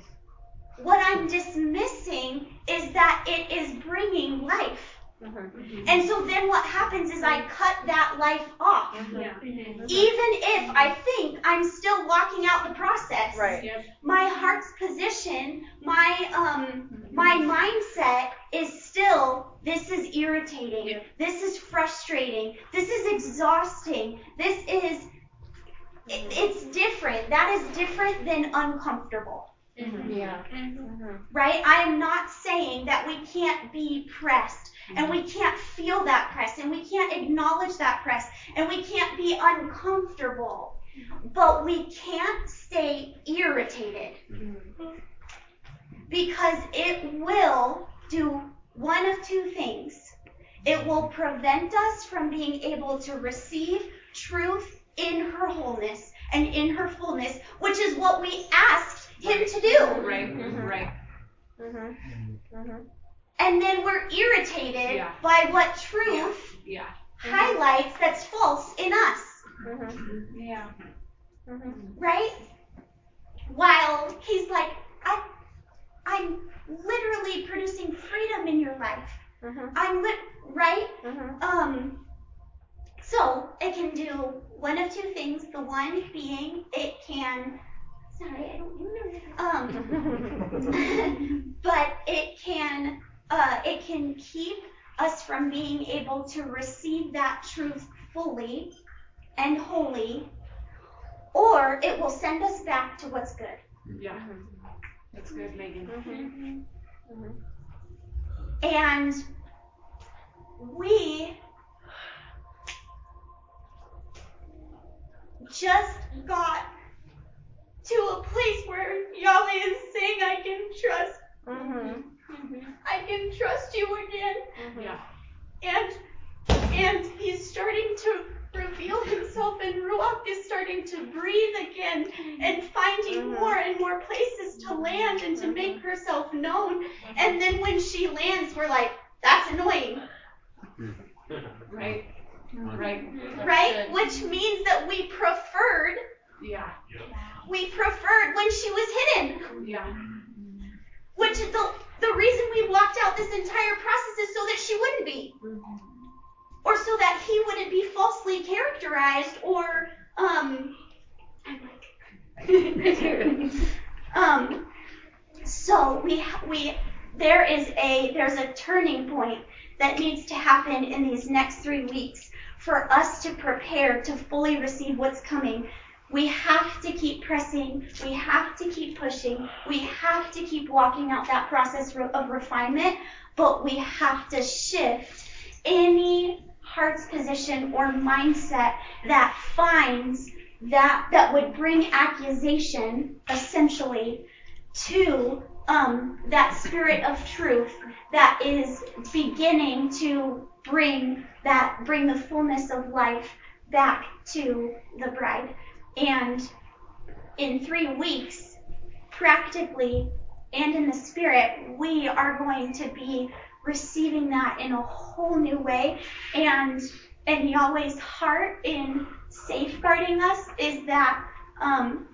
What I'm dismissing is that it is bringing life. Mm-hmm. And so then what happens is I cut that life off. Mm-hmm. Mm-hmm. Even if I think I'm still walking out the process. Right. My heart's position, my um my mindset is still this is irritating. This is frustrating. This is exhausting. This is it, it's different. That is different than uncomfortable Yeah. right? I am not saying that we can't be pressed and we can't feel that press and we can't acknowledge that press and we can't be uncomfortable, but we can't stay irritated. Because it will do one of two things. It will prevent us from being able to receive truth in her wholeness and in her fullness, which is what we asked him to do. Right, mm-hmm. right. Mm-hmm. Mm-hmm. And then we're irritated Yeah. by what truth Yeah. highlights that's false in us, Yeah. right? While he's like, I, I'm literally producing freedom in your life. I'm lit, right? Um, so it can do one of two things. The one being it can, sorry, I don't um, but it can, uh, it can keep us from being able to receive that truth fully and wholly, or it will send us back to what's good. Yeah. That's good, Megan. Mm-hmm. Mm-hmm. And we just got to a place where Yahweh is saying, I can trust. Mm-hmm. Mm-hmm. I can trust you again. Mm-hmm. Yeah. And and he's starting to reveal himself and Ruach is starting to breathe again mm-hmm. and finding more and more places to land and to make herself known. And then when she lands, we're like, that's annoying. Right. Right. Right? Which means that we preferred Yeah. we preferred when she was hidden. Yeah. Which is the the reason we walked out this entire process is so that she wouldn't be. Or so that he wouldn't be falsely characterized or um I'm like um so we we there is a there's a turning point that needs to happen in these next 3 weeks for us to prepare to fully receive what's coming we have to keep pressing. We have to keep pushing. We have to keep walking out that process of refinement, but we have to shift any heart's position or mindset that finds that that would bring accusation essentially to um, that spirit of truth that is beginning to bring that bring the fullness of life back to the bride. And in three weeks, practically and in the spirit, we are going to be receiving that in a whole new way. And and Yahweh's heart in safeguarding us is that um,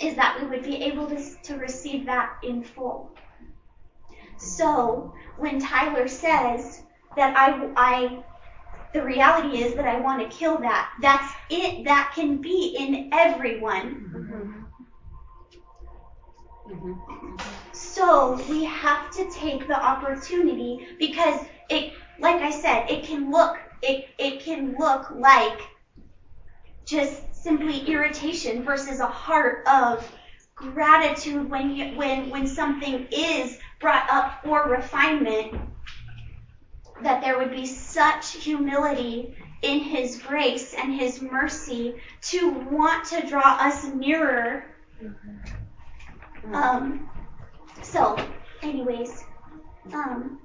is that we would be able to, to receive that in full. So when Tyler says that I I the reality is that I want to kill that. That's it. That can be in everyone. So we have to take the opportunity because it, like I said, it can look, it, it can look like just simply irritation versus a heart of gratitude when you, when, when something is brought up for refinement that there would be such humility in His grace and His mercy to want to draw us nearer. Um, so, anyways, um,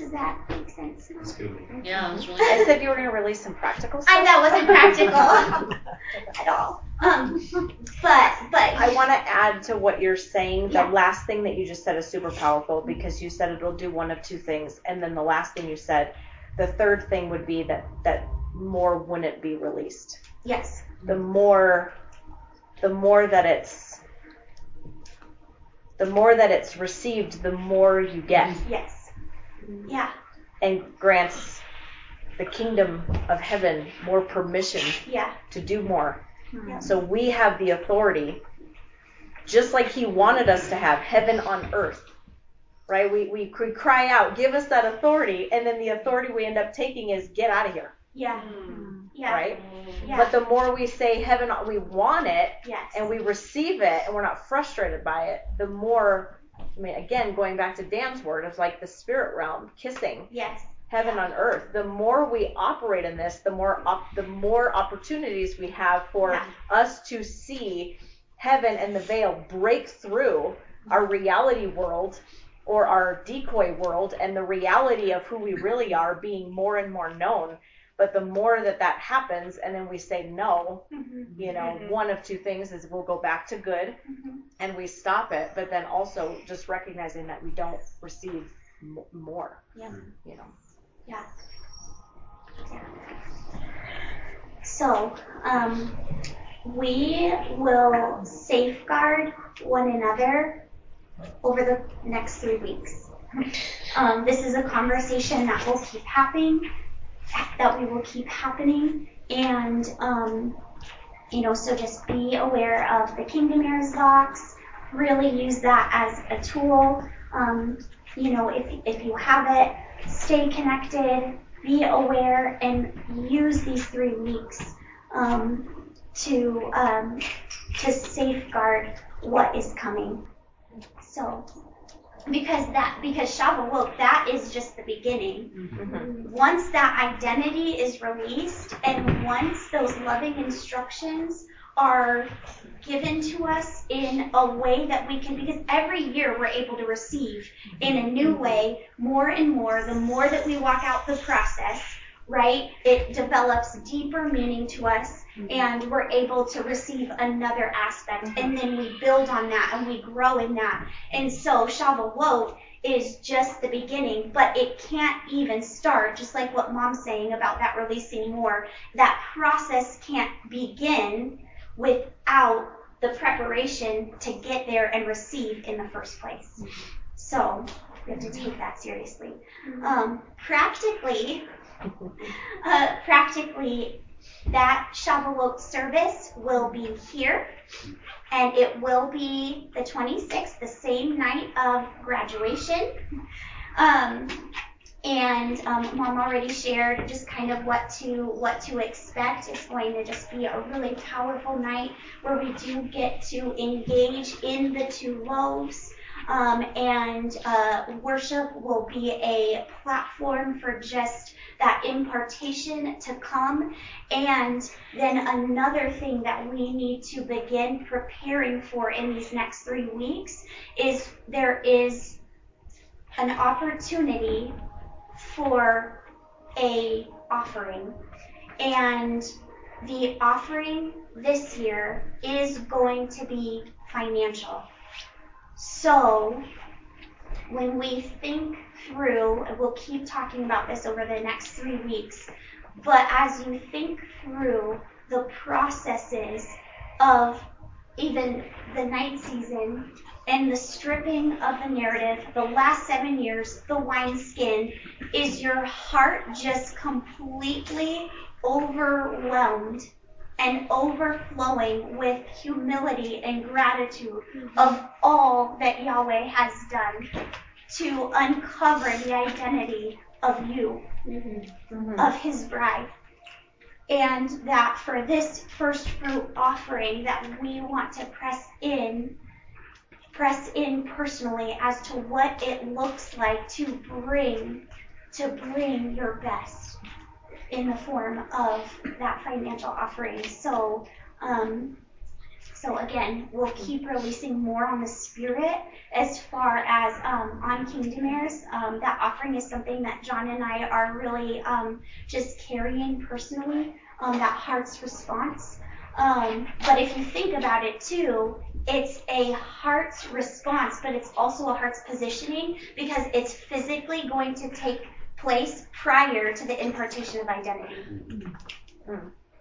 does that make sense? That's good. Yeah, it was really I said you were going to release some practical stuff. I know that wasn't practical at all. Um, but but I want to add to what you're saying. The Yeah. last thing that you just said is super powerful because you said it'll do one of two things, and then the last thing you said, the third thing would be that that more wouldn't be released. yes, The more, the more that it's, the more that it's received, the more you get, mm-hmm. yes, yeah, and grants the kingdom of heaven more permission yeah, to do more. Yeah. So we have the authority, just like He wanted us to have heaven on earth. Right? We, we could cry out, give us that authority, and then the authority we end up taking is get out of here. Yeah, hmm. yeah, Right? yeah. But the more we say heaven, we want it, yes, and we receive it, and we're not frustrated by it, the more, I mean, again, going back to Dan's word of like the spirit realm, kissing yes, heaven on earth. The more we operate in this, the more op- the more opportunities we have for Yeah. us to see heaven and the veil break through our reality world or our decoy world and the reality of who we really are being more and more known. But the more that that happens, and then we say no, you know, Mhm. one of two things is we'll go back to good Mhm. and we stop it, but then also just recognizing that we don't receive m- more, Yeah. you know. Yeah. So, um, we will safeguard one another over the next three weeks. Um, this is a conversation that will keep happening, that we will keep happening, and um, you know, so just be aware of the Kingdom Heirs box. Really use that as a tool. Um, you know, if if you have it, stay connected, be aware, and use these three weeks um, to um, to safeguard what is coming. So, because that because Shavuot, that is just the beginning. Once that identity is released, and once those loving instructions are given to us in a way that we can, because every year we're able to receive in a new way more and more. The more that we walk out the process, right, it develops deeper meaning to us, mm-hmm. and we're able to receive another aspect, mm-hmm. and then we build on that and we grow in that. And so Shavuot is just the beginning, but it can't even start, just like what mom's saying about that releasing more. That process can't begin without the preparation to get there and receive in the first place. So we have to take that seriously. Um, practically, uh, practically, that Shavuot service will be here, and it will be the 26th, the same night of graduation. Um, and um, mom already shared just kind of what to what to expect. It's going to just be a really powerful night where we do get to engage in the two loaves. Um, and uh, worship will be a platform for just that impartation to come. And then another thing that we need to begin preparing for in these next three weeks is there is an opportunity for a offering. And the offering this year is going to be financial. So when we think through, we'll keep talking about this over the next three weeks, but as you think through the processes of even the night season and the stripping of the narrative, the last seven years, the wineskin, is your heart just completely overwhelmed and overflowing with humility and gratitude of all that Yahweh has done to uncover the identity of you, mm-hmm. of his bride. And that for this first fruit offering that we want to press in, press in personally as to what it looks like to bring, to bring your best in the form of that financial offering. So, um, so again, we'll keep releasing more on the spirit as far as um, on Kingdom Heirs. Um, that offering is something that John and I are really um, just carrying personally. Um, that heart's response. Um, but if you think about it too, it's a heart's response, but it's also a heart's positioning because it's physically going to take place prior to the impartation of identity.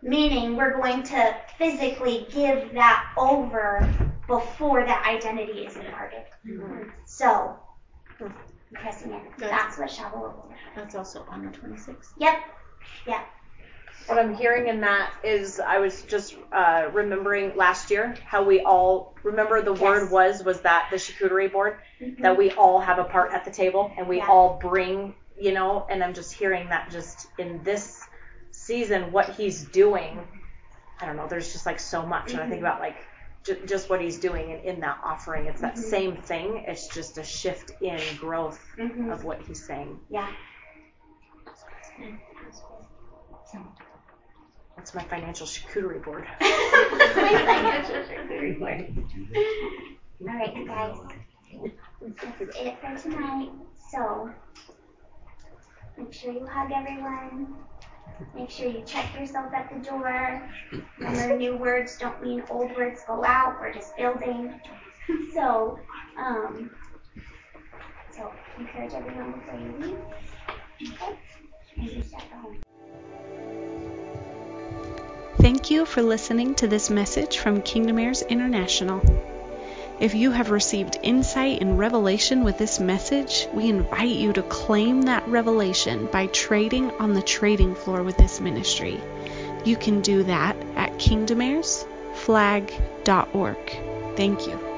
Meaning, we're going to physically give that over before that identity is imparted. So, pressing in. That's what Shavuot will. That's also on the 26th. Yep. Yep. What I'm hearing in that is I was just uh, remembering last year how we all remember the word was was that the charcuterie board Mhm. that we all have a part at the table and we Yeah. all bring you know and I'm just hearing that just in this season what he's doing I don't know there's just like so much and I think Mhm. about like ju- just what he's doing and in that offering it's that Mhm. same thing it's just a shift in growth Mhm. of what he's saying Yeah. That's my financial charcuterie board My financial charcuterie board. All right, you guys. Let's that's it for tonight. So make sure you hug everyone. Make sure you check yourself at the door. Remember, new words don't mean old words go out. We're just building. So, um, so encourage everyone before you leave. Okay? And be safe at home. Thank you for listening to this message from Kingdom Heirs International. If you have received insight and revelation with this message, we invite you to claim that revelation by trading on the trading floor with this ministry. You can do that at kingdomheirsflag.org. Thank you.